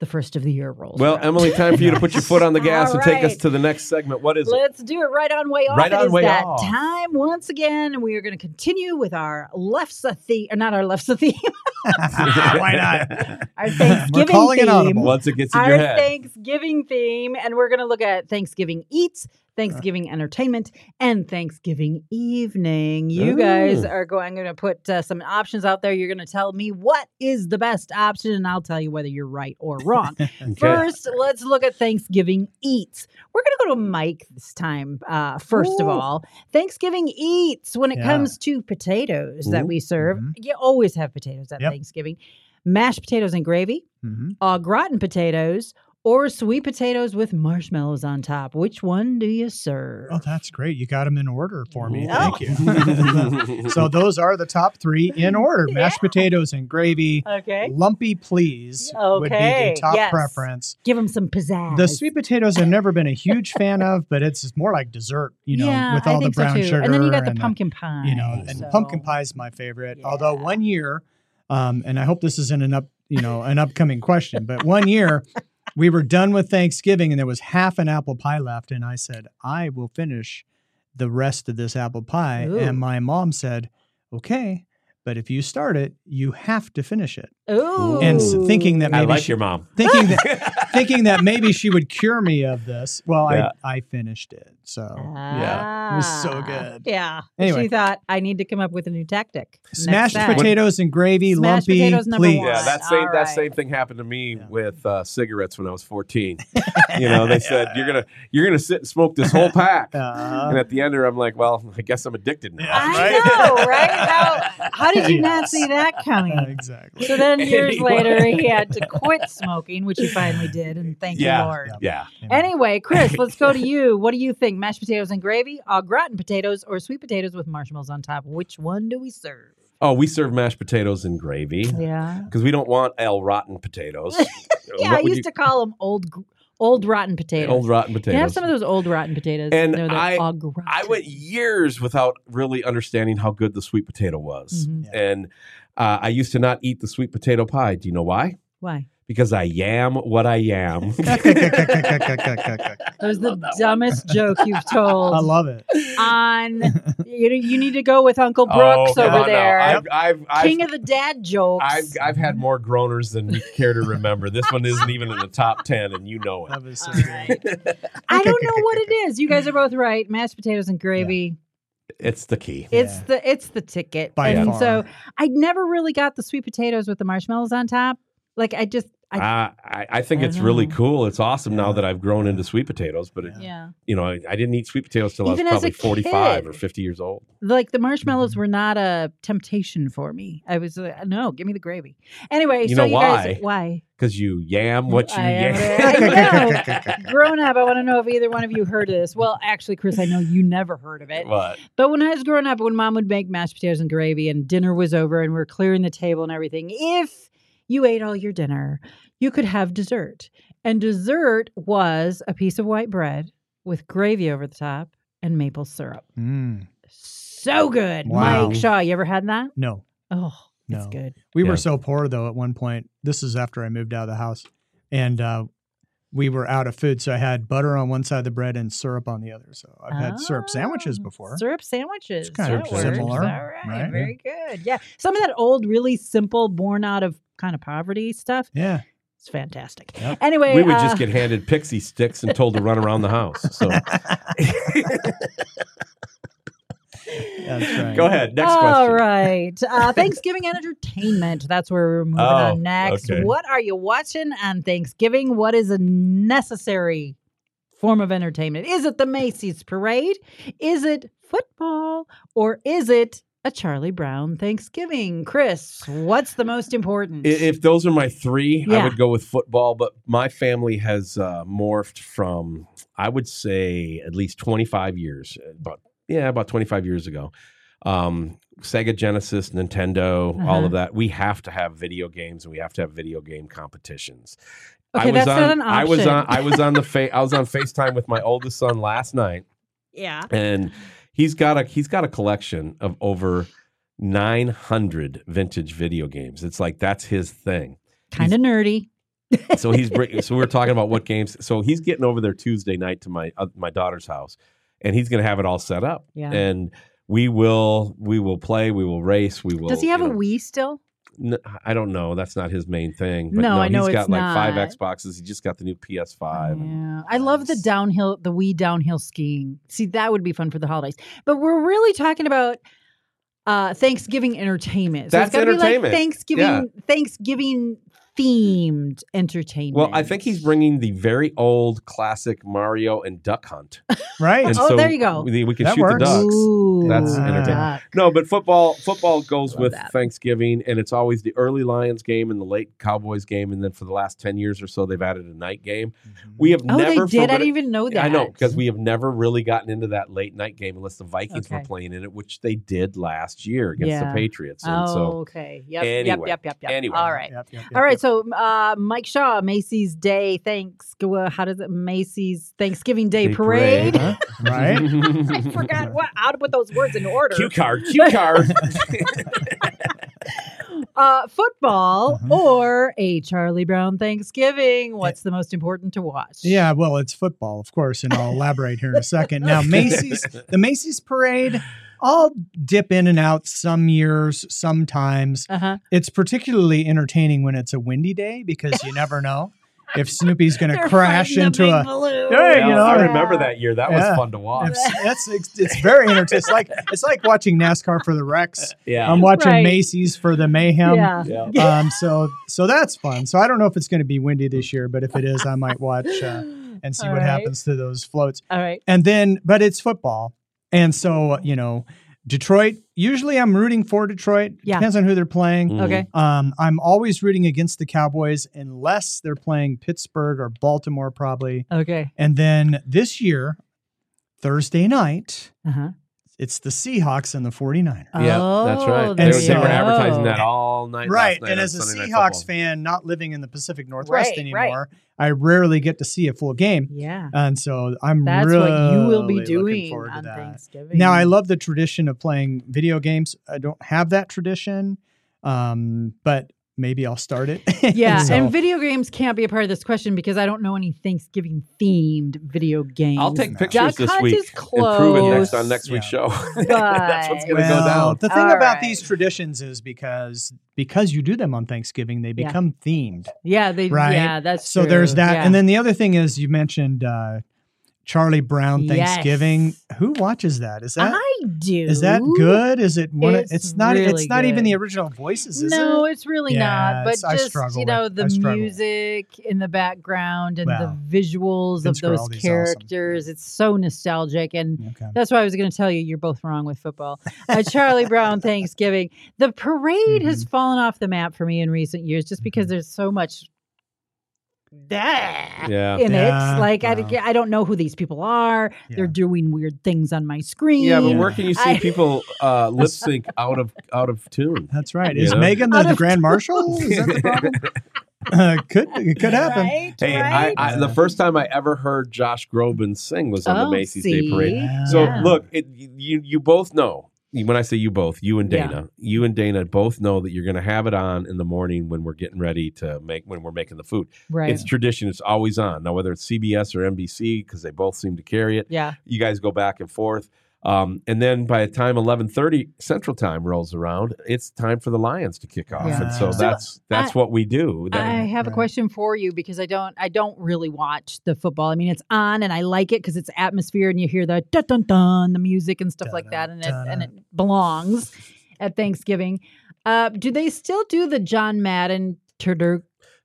the first of the year rolls. Well, around. Emilee, time for you to put your foot on the gas All and take us to the next segment. What is it? Let's do it right on way off. Right It on is way that off. time once again, and we are going to continue with our lefse theme, or uh, not our lefse theme, Why not? our Thanksgiving calling it theme. audible. Once it gets in our your head. Thanksgiving theme, and we're going to look at Thanksgiving eats, Thanksgiving entertainment, and Thanksgiving evening. You guys are going. I'm going to put uh, some options out there. You're going to tell me what is the best option, and I'll tell you whether you're right or wrong. Okay. First, let's look at Thanksgiving eats. We're going to go to Mike this time. Uh, first of all, Thanksgiving eats when it Yeah. comes to potatoes that we serve. Mhm. You always have potatoes at Yep. Thanksgiving. Mashed potatoes and gravy, Mhm. au gratin potatoes, or sweet potatoes with marshmallows on top. Which one do you serve? Oh, that's great. You got them in order for me. Oh. Thank you. so those are the top three in order: mashed potatoes and gravy. Okay. Lumpy, please, would be Okay, the top yes. preference. Give them some pizzazz. The sweet potatoes I've never been a huge fan of, but it's more like dessert, you know, yeah, with I all the think so brown too. sugar. And then you got the pumpkin pie. you know, and so- pumpkin pie is my favorite. Although one year, um, and I hope this isn't an up, you know, an upcoming question, but one year we were done with Thanksgiving and there was half an apple pie left, and I said I will finish the rest of this apple pie, Ooh. and my mom said, "Okay." But if you start it, you have to finish it. Ooh. And s- thinking that I maybe like she- your mom. Thinking that thinking that maybe she would cure me of this. Well, Yeah. I I finished it. So yeah, it was so Ah, good. Yeah. Anyway. She thought I need to come up with a new tactic. Smashed time. potatoes and gravy, Smashed lumpy, potatoes number please. one. Yeah, that same All that right. same thing happened to me Yeah. with uh, cigarettes when I was 14. you know, they said you're gonna you're gonna sit and smoke this whole pack, Uh, and at the end, I'm like, well, I guess I'm addicted now. I Right? know, right? How, how did you not see that coming? exactly. So then years Anyway. later, he had to quit smoking, which he finally did, and thank Yeah. you, Lord. Yeah. Anyway, Chris, let's go to you. What do you think? Mashed potatoes and gravy, au gratin potatoes, or sweet potatoes with marshmallows on top? Which one do we serve? Oh, we serve mashed potatoes and gravy Yeah. because we don't want el rotten potatoes. Yeah, I used to call them old, old rotten potatoes. old rotten potatoes. I have some of those old rotten potatoes? And I- I went years without really understanding how good the sweet potato was, Mhm. Yeah. and uh, I used to not eat the sweet potato pie. Do you know why? Why? Because I am what I am. That was the dumbest joke you've told. I love it. on you, you need to go with Uncle Oh, Brooks come over on now. there. I've, I've, I've, King of the dad jokes. I've, I've had more groaners than you care to remember. This one isn't even in the top 10, and you know it. That was so All right. I don't know what it is. You guys are both right. Mashed potatoes and gravy. It's the key. It's Yeah. the it's the ticket. By and far. so I never really got the sweet potatoes with the marshmallows on top. Like I just I- I, I, I think I it's don't really cool. It's awesome now that I've grown into sweet potatoes, but it, yeah. you know, I, I didn't eat sweet potatoes till Even I was probably 45 kid. or 50 years old. Like the marshmallows Mm-hmm. were not a temptation for me. I was uh, no, give me the gravy. Anyway, You so know you why? guys, why? Because you yam what you I yam. Know. Grown up, I want to know if either one of you heard of this. Well, actually, Chris, I know you never heard of it. what? But when I was growing up, when mom would make mashed potatoes and gravy and dinner was over and we're clearing the table and everything, if you ate all your dinner, you could have dessert. And dessert was a piece of white bread with gravy over the top and maple syrup. Mm, So good. Wow. Mike Shaw, you ever had that? no, Oh, it's No. good. we Yeah. were so poor though. At one point, this is after I moved out of the house, and uh, we were out of food. So I had butter on one side of the bread and syrup on the other. So I've had syrup sandwiches Oh, before. Syrup sandwiches. It's kind of works. similar, All right. right? Very good. Yeah. Some of that old, really simple, born out of kind of poverty stuff. Yeah, It's fantastic. Yep. Anyway, We would uh, just get handed pixie sticks and told to run around the house. So That's right. go ahead. Next All question. right. Uh, Thanksgiving and entertainment. That's where we're moving Oh, on next. okay. What are you watching on Thanksgiving? What is a necessary form of entertainment? Is it the Macy's parade? Is it football? Or is it a Charlie Brown Thanksgiving? Chris, what's the most important? If those are my three, I would go with football. But my family has uh, morphed from, I would say, at least 25 years, about yeah, about 25 years ago. Um, Sega Genesis, Nintendo, all Uh-huh. of that. We have to have video games and we have to have video game competitions. okay, I was that's on, not an I was on. I was on the fa- I was on Facetime with my oldest son last night, yeah. and he's got a he's got a collection of over 900 vintage video games. It's like that's his thing. Kind of nerdy. So he's so we are talking about what games. So he's getting over there Tuesday night to my uh, my daughter's house, and he's going to have it all set up. Yeah. And we will we will play. We will race. We will. Does he have you a know- Wii still? I don't know. That's not his main thing. But No, no, I know he's got like five not. Xboxes. He just got the new PS5. Yeah. I love the downhill, the Wii downhill skiing. See, that would be fun for the holidays. But we're really talking about uh Thanksgiving entertainment. So That's it's gotta be like entertainment. Thanksgiving Yeah. Thanksgiving themed entertainment. Well, I think he's bringing the very old classic Mario and Duck Hunt. right. And Oh, so there you go. We, we can That shoot works. the ducks. Ooh, That's entertaining. No, but football football goes with that. Thanksgiving, and it's always the early Lions game and the late Cowboys game, and then for the last ten years or so, they've added a night game. Mm-hmm. We have Oh, never. they for did. I didn't even know that. I know because we have never really gotten into that late night game unless the Vikings were playing in it, which they did last year against Yeah. the Patriots. And Oh, so okay. Yep. Anyway, Yep. Yep. Yep. Yep. anyway. All right. Yep, yep, yep, All right, yep. So uh, Mike Shaw, Macy's Day Thanks. How does it? Macy's Thanksgiving Day, Day Parade. parade. Huh? right. I forgot what how to put those words in order. cue card, cue card. Uh, football Mhm. or a Charlie Brown Thanksgiving. What's the most important to watch? Yeah, well, it's football, of course, and I'll elaborate here in a second. Now, Macy's, the Macy's parade, I'll dip in and out some years, sometimes. Uh huh. It's particularly entertaining when it's a windy day because you never know if Snoopy's going to crash into a. Hey, you know, I remember that year. That Yeah. was fun to watch. If, that's it's, it's very entertaining. It's like it's like watching NASCAR for the wrecks. Yeah. I'm watching Right. Macy's for the mayhem. Yeah. yeah. Um, so so that's fun. So I don't know if it's going to be windy this year, but if it is, I might watch uh, and see All what right. happens to those floats. All right. And then, but it's football, and so you know, Detroit. Usually, I'm rooting for Detroit. Yeah. Depends on who they're playing. Mhm. Okay. Um, I'm always rooting against the Cowboys unless they're playing Pittsburgh or Baltimore, probably. Okay. And then this year, Thursday night, Uh huh. It's the Seahawks and the 49ers. Yeah, that's right. Oh, They, And were- they were advertising that all night. Right. last night And as a Sunday Seahawks fan, not living in the Pacific Northwest Right, right. anymore, I rarely get to see a full game. Yeah. And so I'm That's really what you will be doing forward to on that. Thanksgiving. Now I love the tradition of playing video games. I don't have that tradition, um, but maybe I'll start it. Yeah, So- and video games can't be a part of this question because I don't know any Thanksgiving themed video games. I'll take No. pictures Duck this Hunt week is and prove it next on close. next week's Yeah. show. That's what's going to well, go down. the thing All about right. these traditions is because because you do them on Thanksgiving, they Yeah. become themed. Yeah, they. Right. Yeah, that's So true. there's that, Yeah. and then the other thing is you mentioned uh, Charlie Brown Yes. Thanksgiving. Who watches that? Is that I do. is that good? Is it one? of- It's It's, not. really it's not even the original voices. Is no, it? it's really Yeah, not. But just you know with- the music in the background and Well, the visuals Vince of those Guaraldi's awesome. characters. It's so nostalgic, and Okay. that's why I was going to tell you you're both wrong with football. Uh, Charlie Brown Thanksgiving. The parade has Mm-hmm. fallen off the map for me in recent years, just because there's so much. That Yeah. in Yeah, it, like I, yeah. I don't know who these people are. They're doing weird things on my screen. Yeah, but where can you see I- people uh, lip sync out of out of tune? That's right. Is know? Megan the, the grand marshal? Is that the problem? uh, could it could happen? Right, Hey, right? I, I, the first time I ever heard Josh Groban sing was on the Oh, Macy's see? Day Parade. Yeah. So look, it, you you both know. When I say you both, you and Yeah. Dana, you and Dana both know that you're going to have it on in the morning when we're getting ready to make when we're making the food. right. It's tradition; it's always on. Now, whether it's CBS or NBC, because they both seem to carry it, yeah. you guys go back and forth. Um, and then by the time 11:30 Central Time rolls around, it's time for the Lions to kick off, Yeah. and so, So, that's that's what we do. That- I have a question for you because I don't I don't really watch the football. I mean, it's on and I like it because it's atmosphere and you hear the dun dun dun, the music and stuff like that, and it and it belongs at Thanksgiving. Uh, do they still do the John Madden turdur-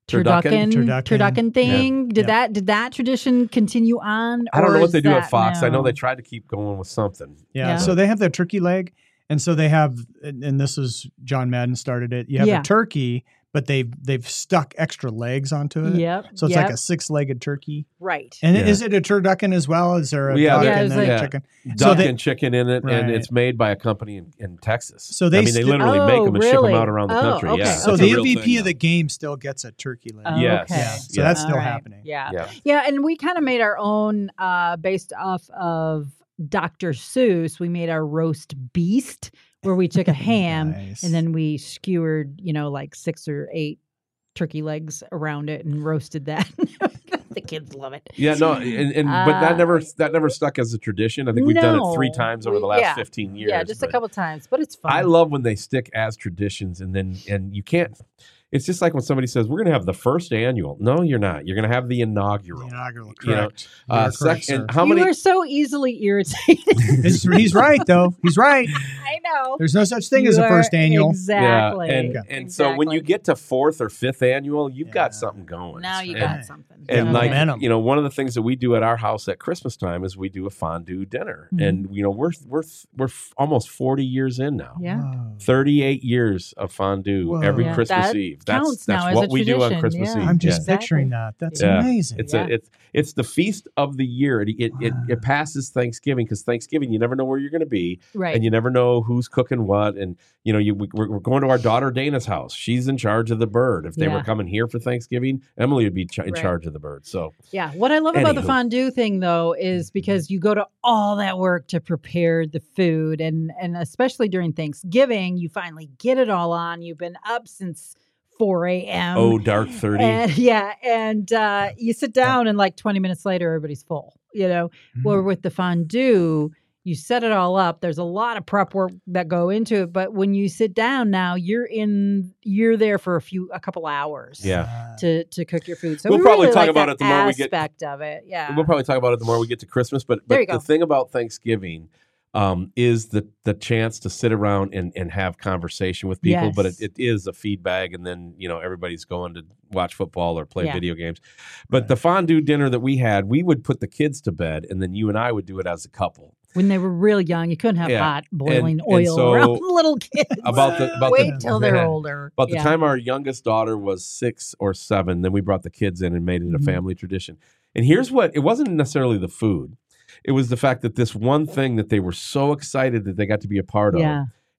Turducken? turducken Turducken. turducken thing? Did Yeah. that did that tradition continue on? I don't know what they do at that Fox. I know they tried to keep going with something. Yeah. Yeah. So they have the turkey leg, and so they have, and and this is John Madden started it. You have Yeah. a turkey, but they've they've stuck extra legs onto it. Yep. So it's yep, like a six-legged turkey. right. And Yeah. is it a turducken as well? Is there a Well, yeah, duck Yeah, and it's then like- a chicken? Duck So they- and chicken in it, and it's made by a company in, in Texas. So they I mean, they sti- literally make Oh, them and ship really? them out around the Oh, country. okay. Yeah, So it's the MVP thing of the game still gets a turkey leg. Oh, Yes. okay. Yeah. So Yeah. that's still All right. happening. Yeah. Yeah. Yeah, and we kind of made our own uh, based off of Dr. Seuss. We made our roast beast where we took a ham Nice. and then we skewered, you know, like six or eight turkey legs around it and roasted that. the kids love it. Yeah, no, and, and but Uh, that never that never stuck as a tradition. I think we've done it three times over the last yeah. fifteen years. yeah, just a couple times, but it's fun. I love when they stick as traditions, and then and you can't. It's just like when somebody says we're going to have the first annual. No, you're not. You're going to have the The inaugural. inaugural, You know, correct. You Uh, are correct, sec- and sir. how you are so easily irritated. He's, he's right though. He's right. I know. There's no such thing as a first annual. Exactly. Yeah, and and so when you get to fourth or fifth annual, you've Yeah. got something going. now you and, got something. and Yeah, like momentum. you know one of the things that we do at our house at christmas time is we do a fondue dinner Mhm. and you know we're we're we're f- almost 40 years in now yeah. Whoa. 38 years of fondue Whoa. every Yeah, christmas that eve that's counts that's now as what a we do on christmas yeah. eve I'm just Yeah. picturing that. That's Yeah. amazing. it's Yeah. a it's it's the feast of the year it it, it, Wow. it ah. passes thanksgiving because thanksgiving you never know where you're going to be Right. and you never know who's cooking what and you know you we- we're, we're going to our daughter dana's house she's in charge of the bird if they were coming here for thanksgiving emilee would be ch- in Right. charge of the bird so Yeah. What I love about the fondue thing though is mm-hmm. because you go to all that work to prepare the food and and especially during Thanksgiving, you finally get it all on. You've been up since 4 a.m. oh dark 30 and yeah, and uh, you sit down and like 20 minutes later everybody's full, you know. Mhm. Where with the fondue, you set it all up. There's a lot of prep work that go into it, but when you sit down now, you're in you're there for a few a couple hours yeah to to cook your food. So We'll we probably really talk like about it the more we get- aspect of it. Yeah, We'll probably talk about it the more we get to Christmas. But but the thing about Thanksgiving um, is the the chance to sit around and, and have conversation with people. But it, it is a feedback, and then you know everybody's going to watch football or play Yeah. video games. But the fondue dinner that we had, we would put the kids to bed, and then you and I would do it as a couple. when they were real young, you couldn't have Yeah. hot boiling and oil so around little kids. About the about Wait the till they're older. About the Yeah. time our youngest daughter was six or seven, then we brought the kids in and made it a Mhm. family tradition. And here's what it wasn't necessarily the food, it was the fact that this one thing that they were so excited that they got to be a part of.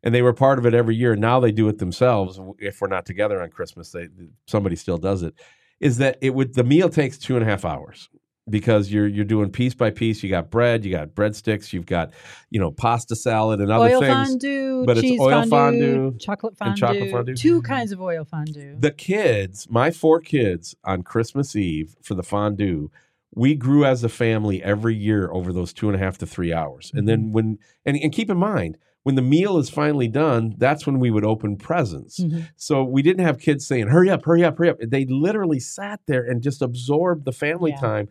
And they were part of it every year. And now they do it themselves. If we're not together on Christmas, they somebody still does it. Is that it would the meal takes two and a half hours because you're you're doing piece by piece. You got bread, you got breadsticks, you've got, you know, pasta salad and other oil things. fondue, but it's oil fondue, fondue chocolate fondue, and chocolate fondue. two kinds of oil fondue. the kids, my four kids on Christmas Eve for the fondue, we grew as a family every year over those two and a half to three hours. And then when and, and keep in mind, when the meal is finally done, that's when we would open presents. Mhm. So we didn't have kids saying, hurry up, hurry up, hurry up. They literally sat there and just absorbed the family Yeah. time.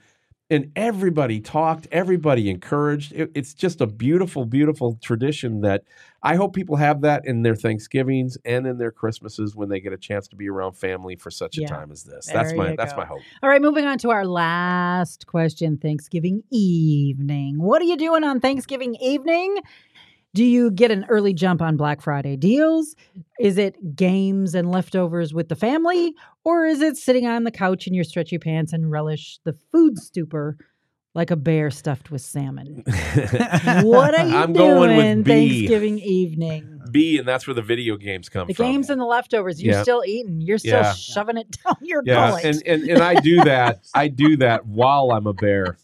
And everybody talked, everybody encouraged. It, it's just a beautiful, beautiful tradition that I hope people have that in their Thanksgivings and in their Christmases when they get a chance to be around family for such Yeah. a time as this. That's my that's go. my hope. All right, moving on to our last question Thanksgiving evening. What are you doing on Thanksgiving evening? Do you get an early jump on Black Friday deals? Is it games and leftovers with the family? Or is it sitting on the couch in your stretchy pants and relish the food stupor like a bear stuffed with salmon? What are you I'm doing going with B. Thanksgiving evening? B, and that's where the video games come The from. games and the leftovers, you're Yeah. still eating. You're still Yeah. shoving it down your yeah, gullet. and, and and I do that. I do that while I'm a bear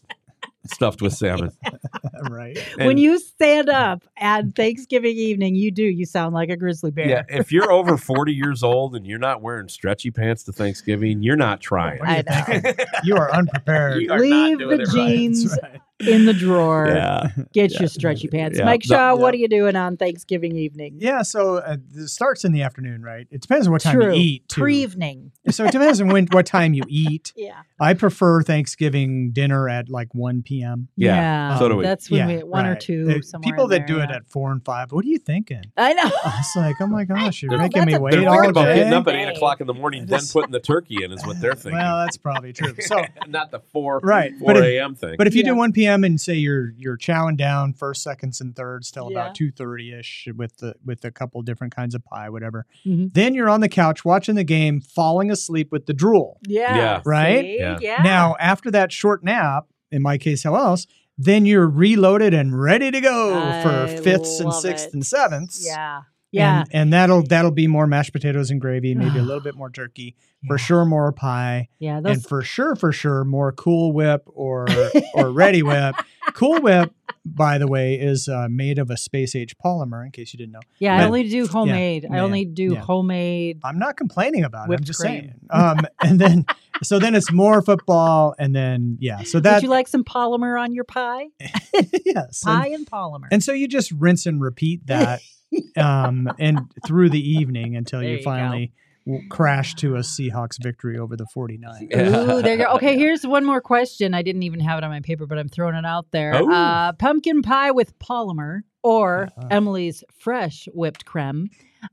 stuffed with salmon. right. when you stand up at Thanksgiving evening, you do. You sound like a grizzly bear. Yeah, if you're over 40 years old and you're not wearing stretchy pants to Thanksgiving, you're not oh, trying. I know. You are unprepared. You are not Leave doing the it jeans right. In the drawer. Yeah. Get Yeah. your stretchy pants. Yeah. Mike Shaw, what yeah. are you doing on Thanksgiving evening? Yeah, so uh, it starts in the afternoon, right? It depends on what time True. you eat. Pre-evening. so it depends on when what time you eat. Yeah. I prefer Thanksgiving dinner at like 1 p.m. Yeah, so do we. That's when Yeah, we one or two. Uh, somewhere People that there, do it at four and five. What are you thinking? I know. It's like, oh my gosh, you're No, making me a- wait They're all thinking about day. getting up at 8 o'clock in the morning, then putting the turkey in, is what they're thinking. Well, that's probably true. So, not the 4, right, 4 but if, a.m. thing. but if you do 1 p.m. and say you're you're chowing down first, seconds, and thirds till Yeah. about 2:30 ish with the with a couple different kinds of pie, whatever. Mhm. Then you're on the couch watching the game, falling asleep with the drool. Yeah. Yeah. Right? Yeah. Yeah. Now, after that short nap, in my case, how else? Then you're reloaded and ready to go I for fifths and love sixths it. and sevenths. Yeah. Yeah. And, and that'll that'll be more mashed potatoes and gravy, maybe a little bit more turkey, for Yeah. sure more pie, yeah. and for sure, for sure more Cool Whip or or Reddi-wip. Cool Whip, by the way, is uh, made of a space age polymer. In case you didn't know, yeah. I only do homemade. I only do yeah. homemade. I'm not complaining about it. I'm just cream. saying. Um, and then so then it's more football, and then yeah. So that Would you like some polymer on your pie? yes, and- Pie and polymer. And so you just rinse and repeat that um, and through the evening until There you you finally w- crash to a Seahawks victory over the 49. Ooh, there you go. Okay, here's one more question. I didn't even have it on my paper, but I'm throwing it out there. Oh. Uh, pumpkin pie with polymer or Uh-huh. Emilee's fresh whipped creme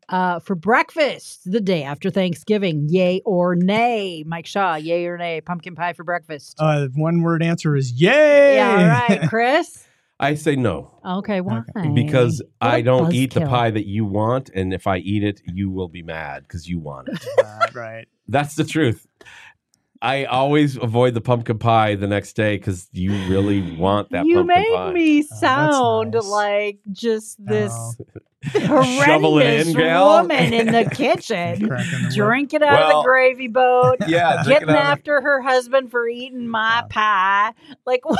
uh, for breakfast the day after Thanksgiving. Yay or nay? Mike Shaw, yay or nay? Pumpkin pie for breakfast. Uh, one word answer is yay. yeah, all right, Chris. I say no Okay, why? because What a I don't eat the buzzkill. pie that you want, and if I eat it, you will be mad because you want it. Uh, right. That's the truth. I always avoid the pumpkin pie the next day because you really want that you pumpkin made pie. me that's sound nice. like just this Oh, Shovel it horrendous in, gal. woman in the kitchen. the drinking out of Well, the gravy boat, yeah, getting drinking out of after her husband for eating my Yeah. pie. Like, what,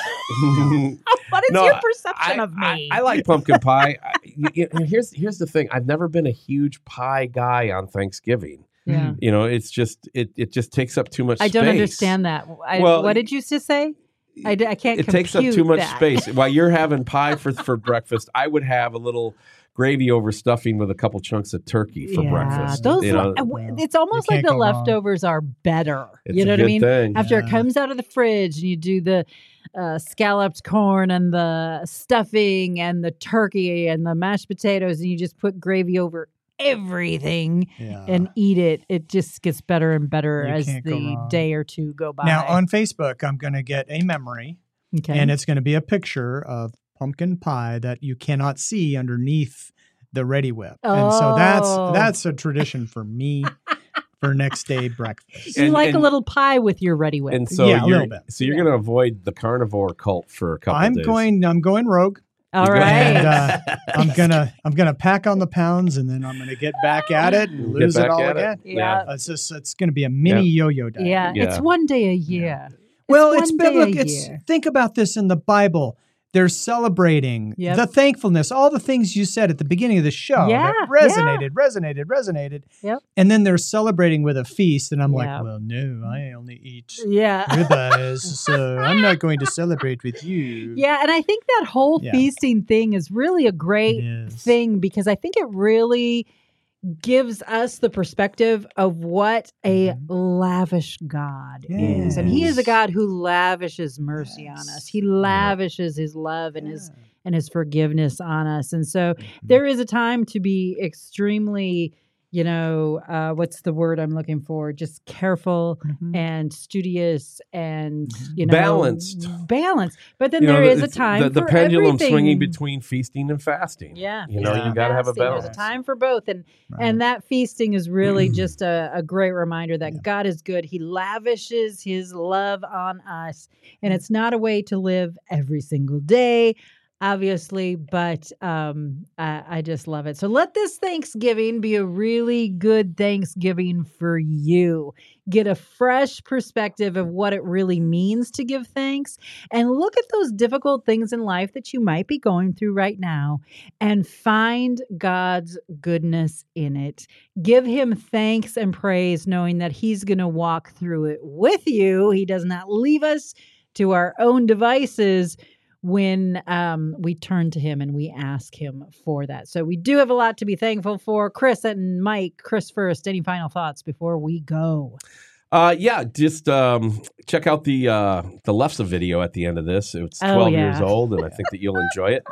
what is No, your perception I, of me? I, I like pumpkin pie. I, you- you- here's here's the thing. I've never been a huge pie guy on Thanksgiving. Yeah. Hmm. You know, it's just it it just takes up too much. I don't space. understand that. I, Well, what did you just say? I, d- I can't. It takes up too much that. space. While you're having pie for for breakfast, I would have a little gravy over stuffing with a couple chunks of turkey for yeah, breakfast. Those, you know, w- Yeah. it's almost like the go wrong. leftovers are better. it's you know a what good I mean? thing. After it comes out of the fridge and you do the uh, scalloped corn and the stuffing and the turkey and the mashed potatoes and you just put gravy over everything Yeah. and eat it, it just gets better and better You as the day or two go by. now on Facebook, I'm going to get a memory, okay. and it's going to be a picture of pumpkin pie that you cannot see underneath the Reddi-wip, and so that's Oh. that's a tradition for me for next day breakfast. you and- like a little pie with your Reddi-wip. and so Yeah, a you're little bit. so you're Yeah. going to avoid the carnivore cult for a couple I'm days. going. I'm going rogue. All You're right. And, uh, I'm gonna I'm gonna pack on the pounds and then I'm gonna get back at it and Get lose it all at it. again. yeah. It's just it's gonna be a mini yo-yo diet. Yeah. Yeah. It's one day a year. Well, one it's day a biblical. It's year. think about this in the Bible. They're celebrating Yep. the thankfulness, all the things you said at the beginning of the show Yeah, that resonated, resonated, resonated. Yep. And then they're celebrating with a feast, and I'm Yeah. like, well, no, I only eat Yeah. ribeyes, so I'm not going to celebrate with you. Yeah, and I think that whole Yeah. feasting thing is really a great thing because I think it really gives us the perspective of what a Mhm. lavish God is. And he is a God who lavishes mercy on us. He lavishes his love and his and his forgiveness on us. And so Mhm. there is a time to be extremely, you know, uh, what's the word I'm looking for? Just careful Mhm. and studious and Mhm. you know Balanced. balanced. But then You know, there is a time the, the pendulum swinging between feasting and fasting. Yeah, You know, you gotta and have a balance. There's a time for both, and Right. and that feasting is really just a, a great reminder that Yeah. God is good. He lavishes His love on us, and it's not a way to live every single day, obviously, but um, I, I just love it. So let this Thanksgiving be a really good Thanksgiving for you. Get a fresh perspective of what it really means to give thanks, and look at those difficult things in life that you might be going through right now and find God's goodness in it. Give him thanks and praise, knowing that he's going to walk through it with you. He does not leave us to our own devices when um, we turn to him and we ask him for that. So we do have a lot to be thankful for. Chris and Mike, Chris first, any final thoughts before we go? Uh, yeah, just um, check out the uh, the lefse video at the end of this. It's Oh, 12 years old, and I think that you'll enjoy it.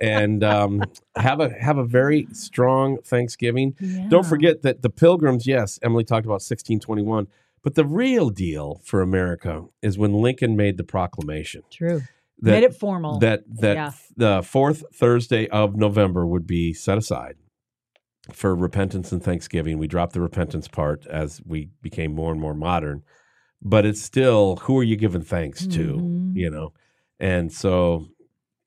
And um, have a have a very strong Thanksgiving. Don't forget that the Pilgrims. Yes, Emilee talked about 1621, but the real deal for America is when Lincoln made the proclamation True. That Made it formal. that that Yeah. the fourth Thursday of November would be set aside for repentance and thanksgiving. We dropped the repentance part as we became more and more modern, but it's still who are you giving thanks to, Mhm. you know? And so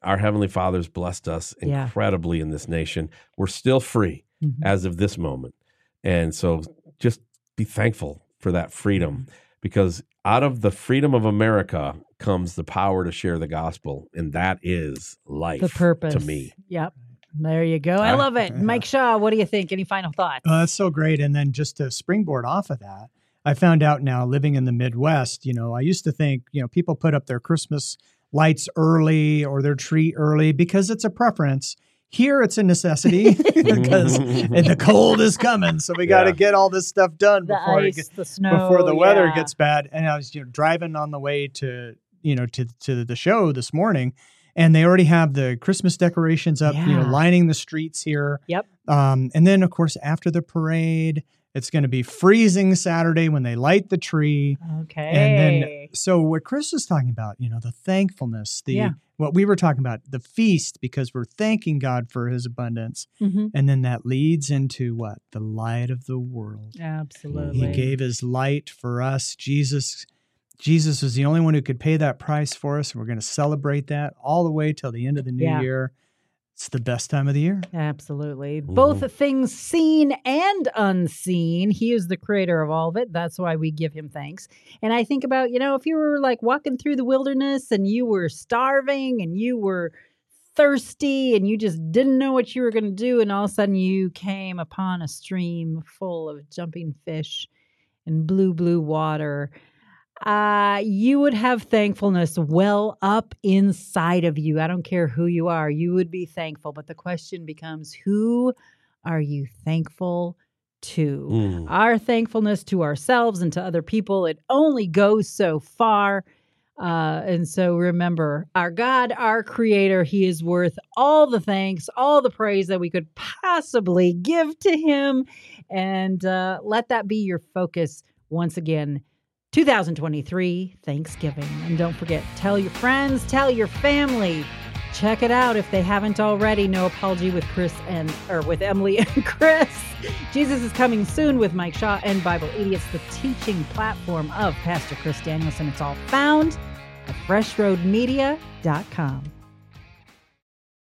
our heavenly Father's blessed us Yeah. incredibly in this nation. We're still free Mhm. as of this moment. And so just be thankful for that freedom because out of the freedom of America comes the power to share the gospel, and that is life the purpose to me. Yep. There you go. I love it. Mike Shaw, what do you think? Any final thoughts? Oh, that's so great. And then just to springboard off of that, I found out now living in the Midwest, you know, I used to think, you know, people put up their Christmas lights early or their tree early because it's a preference. Here it's a necessity because the cold is coming. So we got to Yeah. get all this stuff done the before ice, gets, the snow, before the weather yeah. gets bad. And I was you know driving on the way to you know to to the show this morning, and they already have the Christmas decorations up, you know, lining the streets here. Yep. Um, and then of course after the parade, it's going to be freezing Saturday when they light the tree. Okay. And then so what Chris was talking about, you know, the thankfulness, the Yeah. what we were talking about, the feast, because we're thanking God for his abundance. Mhm. And then that leads into what? The light of the world. absolutely. He gave his light for us. Jesus Jesus was the only one who could pay that price for us. And we're going to celebrate that all the way till the end of the new Yeah. year. It's the best time of the year. Absolutely. Mhm. Both things seen and unseen. He is the creator of all of it. That's why we give him thanks. And I think about, you know, if you were like walking through the wilderness and you were starving and you were thirsty and you just didn't know what you were going to do, and all of a sudden you came upon a stream full of jumping fish and blue, blue water. Uh, you would have thankfulness well up inside of you. I don't care who you are, you would be thankful. But the question becomes who are you thankful to? Mm. Our thankfulness to ourselves and to other people, it only goes so far. Uh, and so remember, our God, our Creator, He is worth all the thanks, all the praise that we could possibly give to Him. And uh, let that be your focus once again. 2023 Thanksgiving. And don't forget, tell your friends, tell your family. Check it out if they haven't already. No apology with Chris and or with Emilee and Chris. Jesus is coming soon with Mike Shaw and Bible Idiots, the teaching platform of Pastor Chris Danielson. It's all found at freshroadmedia.com.